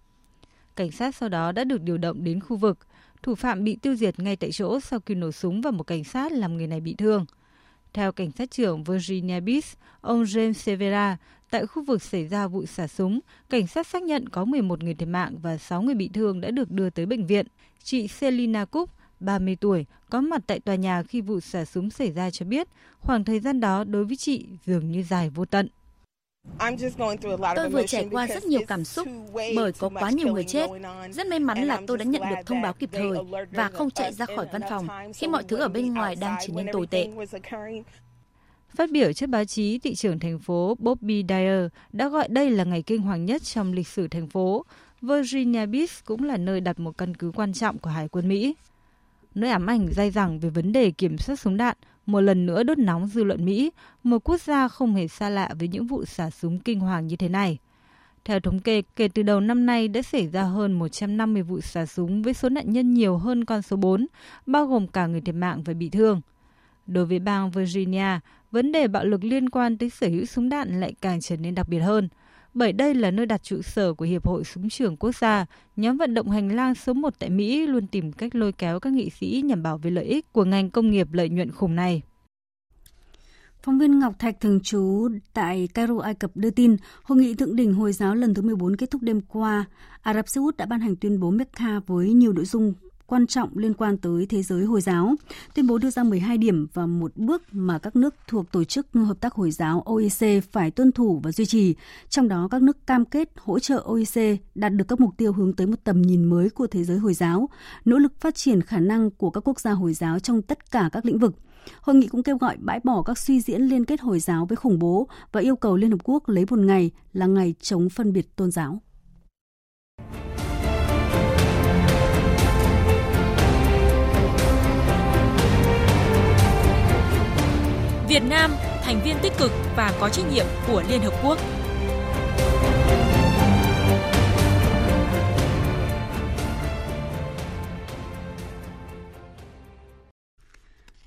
Cảnh sát sau đó đã được điều động đến khu vực. Thủ phạm bị tiêu diệt ngay tại chỗ sau khi nổ súng vào một cảnh sát làm người này bị thương. Theo cảnh sát trưởng Virginia Beach, ông James Severa, tại khu vực xảy ra vụ xả súng, cảnh sát xác nhận có 11 người thiệt mạng và 6 người bị thương đã được đưa tới bệnh viện. Chị Selina Cook, 30 tuổi, có mặt tại tòa nhà khi vụ xả súng xảy ra cho biết, khoảng thời gian đó đối với chị dường như dài vô tận. Tôi vừa trải qua rất nhiều cảm xúc bởi có quá nhiều người chết. Rất may mắn là tôi đã nhận được thông báo kịp thời và không chạy ra khỏi văn phòng khi mọi thứ ở bên ngoài đang trở nên tồi tệ. Phát biểu trước báo chí, thị trưởng thành phố Bobby Dyer đã gọi đây là ngày kinh hoàng nhất trong lịch sử thành phố. Virginia Beach cũng là nơi đặt một căn cứ quan trọng của Hải quân Mỹ. Nỗi ám ảnh dai dẳng về vấn đề kiểm soát súng đạn một lần nữa đốt nóng dư luận Mỹ, một quốc gia không hề xa lạ với những vụ xả súng kinh hoàng như thế này. Theo thống kê, kể từ đầu năm nay đã xảy ra hơn 150 vụ xả súng với số nạn nhân nhiều hơn con số 4, bao gồm cả người thiệt mạng và bị thương. Đối với bang Virginia, vấn đề bạo lực liên quan tới sở hữu súng đạn lại càng trở nên đặc biệt hơn bởi đây là nơi đặt trụ sở của Hiệp hội Súng trường Quốc gia. Nhóm vận động hành lang số 1 tại Mỹ luôn tìm cách lôi kéo các nghị sĩ nhằm bảo vệ lợi ích của ngành công nghiệp lợi nhuận khủng này. Phóng viên Ngọc Thạch thường trú tại Cairo, Ai Cập đưa tin, hội nghị thượng đỉnh Hồi giáo lần thứ 14 kết thúc đêm qua. Ả Rập Xê Út đã ban hành tuyên bố Mecca với nhiều nội dung quan trọng liên quan tới thế giới Hồi giáo. Tuyên bố đưa ra 12 điểm và một bước mà các nước thuộc Tổ chức Hợp tác Hồi giáo OIC phải tuân thủ và duy trì, trong đó các nước cam kết hỗ trợ OIC đạt được các mục tiêu hướng tới một tầm nhìn mới của thế giới Hồi giáo, nỗ lực phát triển khả năng của các quốc gia Hồi giáo trong tất cả các lĩnh vực. Hội nghị cũng kêu gọi bãi bỏ các suy diễn liên kết Hồi giáo với khủng bố và yêu cầu Liên Hợp Quốc lấy một ngày là ngày chống phân biệt tôn giáo. Việt Nam thành viên tích cực và có trách nhiệm của Liên Hợp Quốc.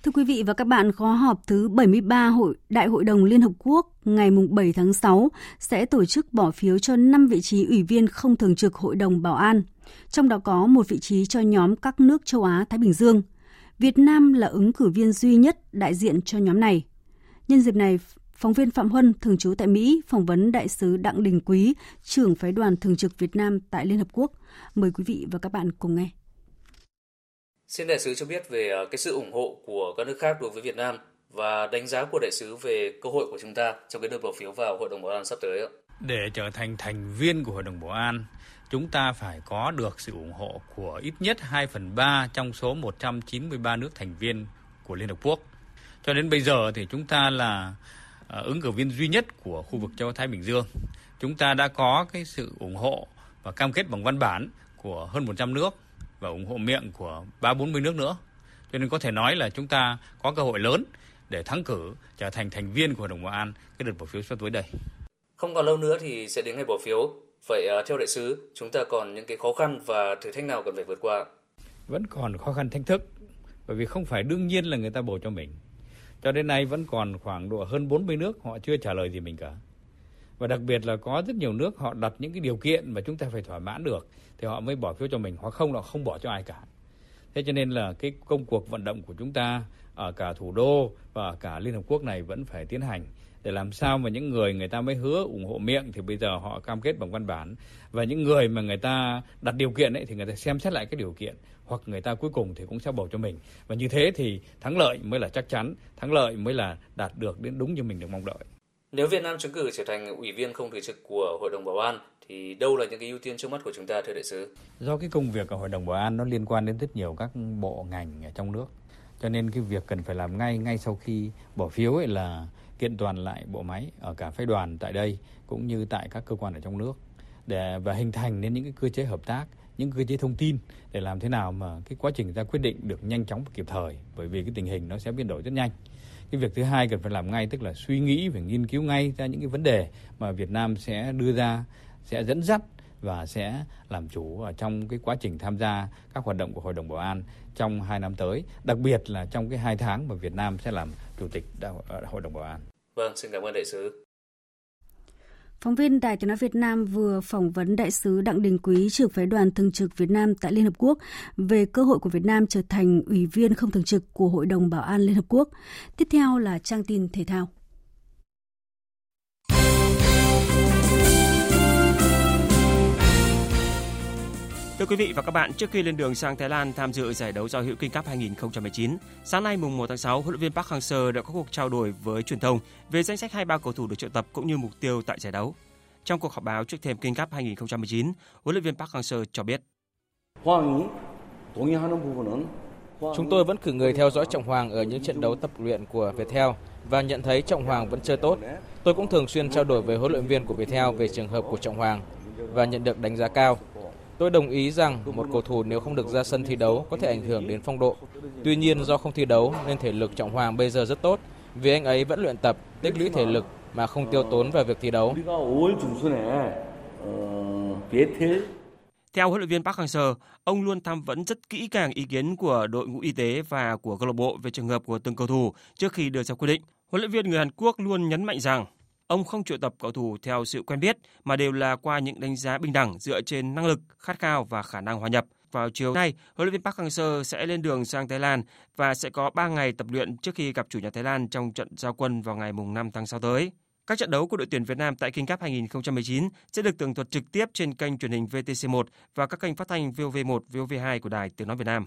Thưa quý vị và các bạn, khóa họp thứ 73 Hội Đại hội đồng Liên Hợp Quốc ngày 7 tháng 6 sẽ tổ chức bỏ phiếu cho 5 vị trí ủy viên không thường trực Hội đồng Bảo an, trong đó có một vị trí cho nhóm các nước châu Á-Thái Bình Dương. Việt Nam là ứng cử viên duy nhất đại diện cho nhóm này. Nhân dịp này, phóng viên Phạm Huân, thường trú tại Mỹ, phỏng vấn đại sứ Đặng Đình Quý, trưởng phái đoàn thường trực Việt Nam tại Liên Hợp Quốc. Mời quý vị và các bạn cùng nghe. Xin đại sứ cho biết về ờ, cái sự ủng hộ của các nước khác đối với Việt Nam và đánh giá của đại sứ về cơ hội của chúng ta trong cái đợt bầu phiếu vào Hội đồng Bảo an sắp tới ạ. Để trở thành thành viên của Hội đồng Bảo an, chúng ta phải có được sự ủng hộ của ít nhất 2 phần 3 trong số 193 nước thành viên của Liên Hợp Quốc. Cho đến bây giờ thì chúng ta là ờ, ứng cử viên duy nhất của khu vực châu Thái Bình Dương. Chúng ta đã có cái sự ủng hộ và cam kết bằng văn bản của hơn 100 nước và ủng hộ miệng của ba bốn mươi nước nữa. Cho nên có thể nói là chúng ta có cơ hội lớn để thắng cử trở thành thành viên của Hội đồng Bảo an cái đợt bầu phiếu sắp tới đây. Không còn lâu nữa thì sẽ đến ngày bầu phiếu. Vậy uh, theo đại sứ, chúng ta còn những cái khó khăn và thử thách nào cần phải vượt qua? Vẫn còn khó khăn thách thức, bởi vì không phải đương nhiên là người ta bầu cho mình. Cho đến nay vẫn còn khoảng độ hơn 40 nước họ chưa trả lời gì mình cả. Và đặc biệt là có rất nhiều nước họ đặt những cái điều kiện mà chúng ta phải thỏa mãn được thì họ mới bỏ phiếu cho mình, hoặc không là không bỏ cho ai cả. Thế cho nên là cái công cuộc vận động của chúng ta ở cả thủ đô và ở cả Liên Hợp Quốc này vẫn phải tiến hành để làm sao mà những người người ta mới hứa ủng hộ miệng thì bây giờ họ cam kết bằng văn bản và những người mà người ta đặt điều kiện ấy thì người ta xem xét lại cái điều kiện hoặc người ta cuối cùng thì cũng sẽ bầu cho mình và như thế thì thắng lợi mới là chắc chắn thắng lợi mới là đạt được đến đúng như mình được mong đợi nếu Việt Nam trúng cử trở thành ủy viên không thường trực của Hội đồng Bảo an thì đâu là những cái ưu tiên trước mắt của chúng ta thưa đại sứ? Do cái công việc ở Hội đồng Bảo an nó liên quan đến rất nhiều các bộ ngành ở trong nước. Cho nên cái việc cần phải làm ngay ngay sau khi bỏ phiếu ấy là kiện toàn lại bộ máy ở cả phái đoàn tại đây cũng như tại các cơ quan ở trong nước để và hình thành nên những cái cơ chế hợp tác những cơ chế thông tin để làm thế nào mà cái quá trình ra quyết định được nhanh chóng và kịp thời bởi vì cái tình hình nó sẽ biến đổi rất nhanh. Cái việc thứ hai cần phải làm ngay tức là suy nghĩ và nghiên cứu ngay ra những cái vấn đề mà Việt Nam sẽ đưa ra sẽ dẫn dắt và sẽ làm chủ ở trong cái quá trình tham gia các hoạt động của Hội đồng Bảo an trong hai năm tới, đặc biệt là trong cái hai tháng mà Việt Nam sẽ làm chủ tịch Hội đồng Bảo an. Vâng, xin cảm ơn đại sứ. Phóng viên Đài Tiếng Nói Việt Nam vừa phỏng vấn đại sứ Đặng Đình Quý, trưởng phái đoàn thường trực Việt Nam tại Liên Hợp Quốc về cơ hội của Việt Nam trở thành ủy viên không thường trực của Hội đồng Bảo an Liên Hợp Quốc. Tiếp theo là trang tin thể thao. Thưa quý vị và các bạn, trước khi lên đường sang Thái Lan tham dự giải đấu giao hữu King Cup 2019, sáng nay mùng 1 tháng 6, huấn luyện viên Park Hang-seo đã có cuộc trao đổi với truyền thông về danh sách 23 cầu thủ được triệu tập cũng như mục tiêu tại giải đấu. Trong cuộc họp báo trước thềm King Cup 2019, huấn luyện viên Park Hang-seo cho biết: Chúng tôi vẫn cử người theo dõi Trọng Hoàng ở những trận đấu tập luyện của Viettel và nhận thấy Trọng Hoàng vẫn chơi tốt. Tôi cũng thường xuyên trao đổi với huấn luyện viên của Viettel về trường hợp của Trọng Hoàng và nhận được đánh giá cao. Tôi đồng ý rằng một cầu thủ nếu không được ra sân thi đấu có thể ảnh hưởng đến phong độ. Tuy nhiên do không thi đấu nên thể lực Trọng Hoàng bây giờ rất tốt vì anh ấy vẫn luyện tập, tích lũy thể lực mà không tiêu tốn vào việc thi đấu. Theo huấn luyện viên Park Hang-seo, ông luôn tham vấn rất kỹ càng ý kiến của đội ngũ y tế và của câu lạc bộ về trường hợp của từng cầu thủ trước khi đưa ra quyết định. Huấn luyện viên người Hàn Quốc luôn nhấn mạnh rằng ông không triệu tập cầu thủ theo sự quen biết mà đều là qua những đánh giá bình đẳng dựa trên năng lực, khát khao và khả năng hòa nhập. Vào chiều nay, huấn luyện viên Park Hang-seo sẽ lên đường sang Thái Lan và sẽ có 3 ngày tập luyện trước khi gặp chủ nhà Thái Lan trong trận giao quân vào ngày 5 tháng 6 tới. Các trận đấu của đội tuyển Việt Nam tại King Cup 2019 sẽ được tường thuật trực tiếp trên kênh truyền hình VTC1 và các kênh phát thanh VOV1, VOV2 của Đài Tiếng Nói Việt Nam.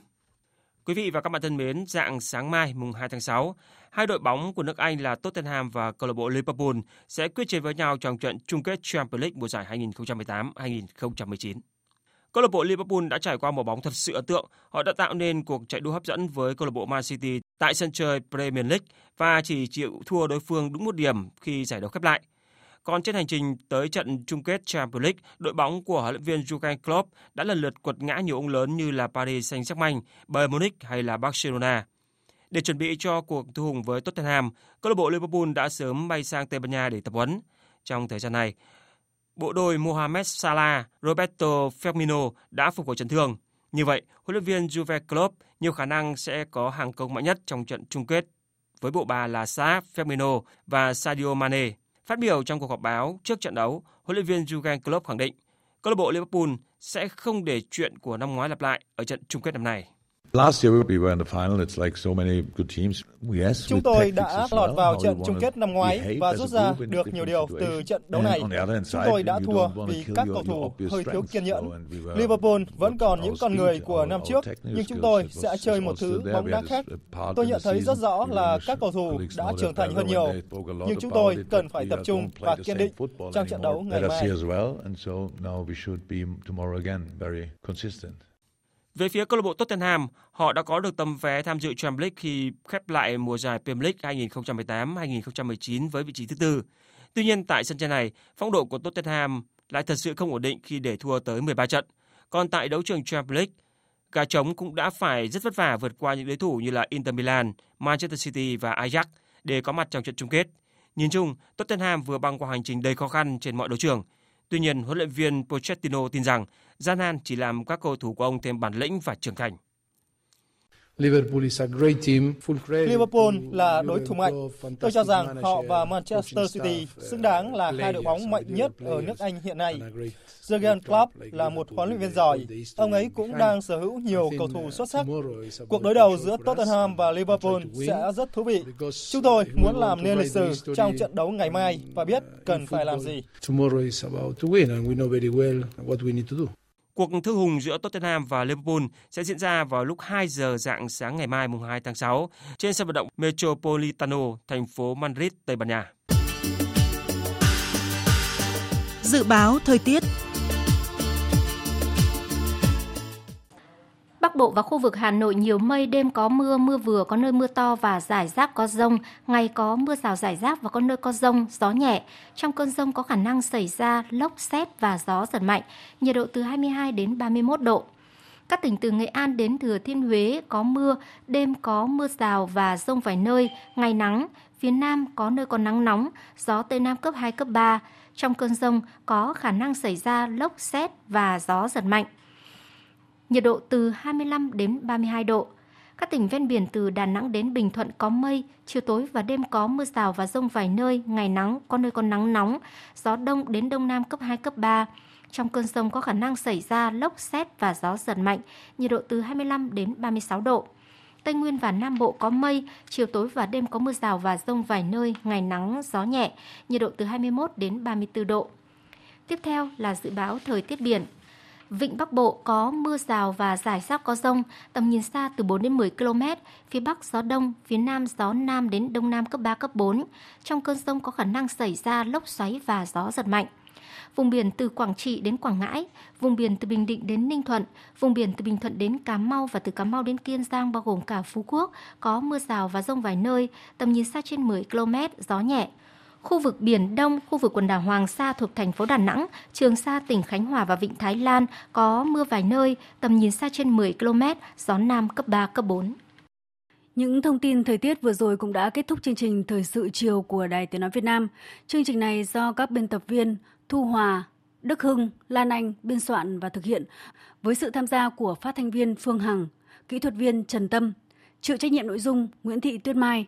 Quý vị và các bạn thân mến, dạng sáng mai mùng 2 tháng 6, hai đội bóng của nước Anh là Tottenham và câu lạc bộ Liverpool sẽ quyết chiến với nhau trong trận chung kết Champions League mùa giải 2018-2019. Câu lạc bộ Liverpool đã trải qua một bóng thật sự ấn tượng. Họ đã tạo nên cuộc chạy đua hấp dẫn với câu lạc bộ Man City tại sân chơi Premier League và chỉ chịu thua đối phương đúng một điểm khi giải đấu khép lại. Còn trên hành trình tới trận chung kết Champions League, đội bóng của huấn luyện viên Jurgen Klopp đã lần lượt quật ngã nhiều ông lớn như là Paris Saint-Germain, Bayern Munich hay là Barcelona. Để chuẩn bị cho cuộc thu hùng với Tottenham, câu lạc bộ Liverpool đã sớm bay sang Tây Ban Nha để tập huấn. Trong thời gian này, bộ đôi Mohamed Salah, Roberto Firmino đã phục hồi chấn thương. Như vậy, huấn luyện viên Juve Klopp nhiều khả năng sẽ có hàng công mạnh nhất trong trận chung kết với bộ ba là Salah, Firmino và Sadio Mane. Phát biểu trong cuộc họp báo trước trận đấu, huấn luyện viên Jurgen Klopp khẳng định câu lạc bộ Liverpool sẽ không để chuyện của năm ngoái lặp lại ở trận chung kết năm nay. Chúng tôi đã lọt vào trận chung kết năm ngoái và rút ra được nhiều điều từ trận đấu này. Chúng tôi đã thua vì các cầu thủ hơi thiếu kiên nhẫn. Liverpool vẫn còn những con người của năm trước, nhưng chúng tôi sẽ chơi một thứ bóng đá khác. Tôi nhận thấy rất rõ là các cầu thủ đã trưởng thành hơn nhiều, nhưng chúng tôi cần phải tập trung và kiên định trong trận đấu ngày mai. Về phía câu lạc bộ Tottenham, họ đã có được tấm vé tham dự Champions League khi khép lại mùa giải Premier League 2018-2019 với vị trí thứ tư. Tuy nhiên tại sân chơi này, phong độ của Tottenham lại thật sự không ổn định khi để thua tới 13 trận. Còn tại đấu trường Champions League, gà trống cũng đã phải rất vất vả vượt qua những đối thủ như là Inter Milan, Manchester City và Ajax để có mặt trong trận chung kết. Nhìn chung, Tottenham vừa băng qua hành trình đầy khó khăn trên mọi đấu trường. Tuy nhiên, huấn luyện viên Pochettino tin rằng gian nan chỉ làm các cầu thủ của ông thêm bản lĩnh và trưởng thành. Liverpool là đối thủ mạnh. Tôi cho rằng họ và Manchester City xứng đáng là hai đội bóng mạnh nhất ở nước Anh hiện nay. Jurgen Klopp là một huấn luyện viên giỏi. Ông ấy cũng đang sở hữu nhiều cầu thủ xuất sắc. Cuộc đối đầu giữa Tottenham và Liverpool sẽ rất thú vị. Chúng tôi muốn làm nên lịch sử trong trận đấu ngày mai và biết cần phải làm gì. Cuộc thư hùng giữa Tottenham và Liverpool sẽ diễn ra vào lúc 2 giờ dạng sáng ngày mai mùng 2 tháng 6 trên sân vận động Metropolitano, thành phố Madrid, Tây Ban Nha. Dự báo thời tiết Bắc Bộ và khu vực Hà Nội nhiều mây, đêm có mưa, mưa vừa, có nơi mưa to và rải rác có rông. Ngày có mưa rào rải rác và có nơi có rông, gió nhẹ. Trong cơn rông có khả năng xảy ra lốc xét và gió giật mạnh, nhiệt độ từ 22 đến 31 độ. Các tỉnh từ Nghệ An đến Thừa Thiên Huế có mưa, đêm có mưa rào và rông vài nơi, ngày nắng, phía Nam có nơi có nắng nóng, gió Tây Nam cấp 2, cấp 3. Trong cơn rông có khả năng xảy ra lốc xét và gió giật mạnh nhiệt độ từ 25 đến 32 độ. Các tỉnh ven biển từ Đà Nẵng đến Bình Thuận có mây, chiều tối và đêm có mưa rào và rông vài nơi, ngày nắng, có nơi có nắng nóng, gió đông đến đông nam cấp 2, cấp 3. Trong cơn rông có khả năng xảy ra lốc xét và gió giật mạnh, nhiệt độ từ 25 đến 36 độ. Tây Nguyên và Nam Bộ có mây, chiều tối và đêm có mưa rào và rông vài nơi, ngày nắng, gió nhẹ, nhiệt độ từ 21 đến 34 độ. Tiếp theo là dự báo thời tiết biển. Vịnh Bắc Bộ có mưa rào và rải rác có rông, tầm nhìn xa từ 4 đến 10 km, phía Bắc gió đông, phía Nam gió Nam đến Đông Nam cấp 3, cấp 4. Trong cơn rông có khả năng xảy ra lốc xoáy và gió giật mạnh. Vùng biển từ Quảng Trị đến Quảng Ngãi, vùng biển từ Bình Định đến Ninh Thuận, vùng biển từ Bình Thuận đến Cà Mau và từ Cà Mau đến Kiên Giang bao gồm cả Phú Quốc có mưa rào và rông vài nơi, tầm nhìn xa trên 10 km, gió nhẹ. Khu vực Biển Đông, khu vực quần đảo Hoàng Sa thuộc thành phố Đà Nẵng, Trường Sa, tỉnh Khánh Hòa và Vịnh Thái Lan có mưa vài nơi, tầm nhìn xa trên 10 km, gió Nam cấp 3, cấp 4. Những thông tin thời tiết vừa rồi cũng đã kết thúc chương trình Thời sự chiều của Đài Tiếng Nói Việt Nam. Chương trình này do các biên tập viên Thu Hòa, Đức Hưng, Lan Anh biên soạn và thực hiện với sự tham gia của phát thanh viên Phương Hằng, kỹ thuật viên Trần Tâm, chịu trách nhiệm nội dung Nguyễn Thị Tuyết Mai.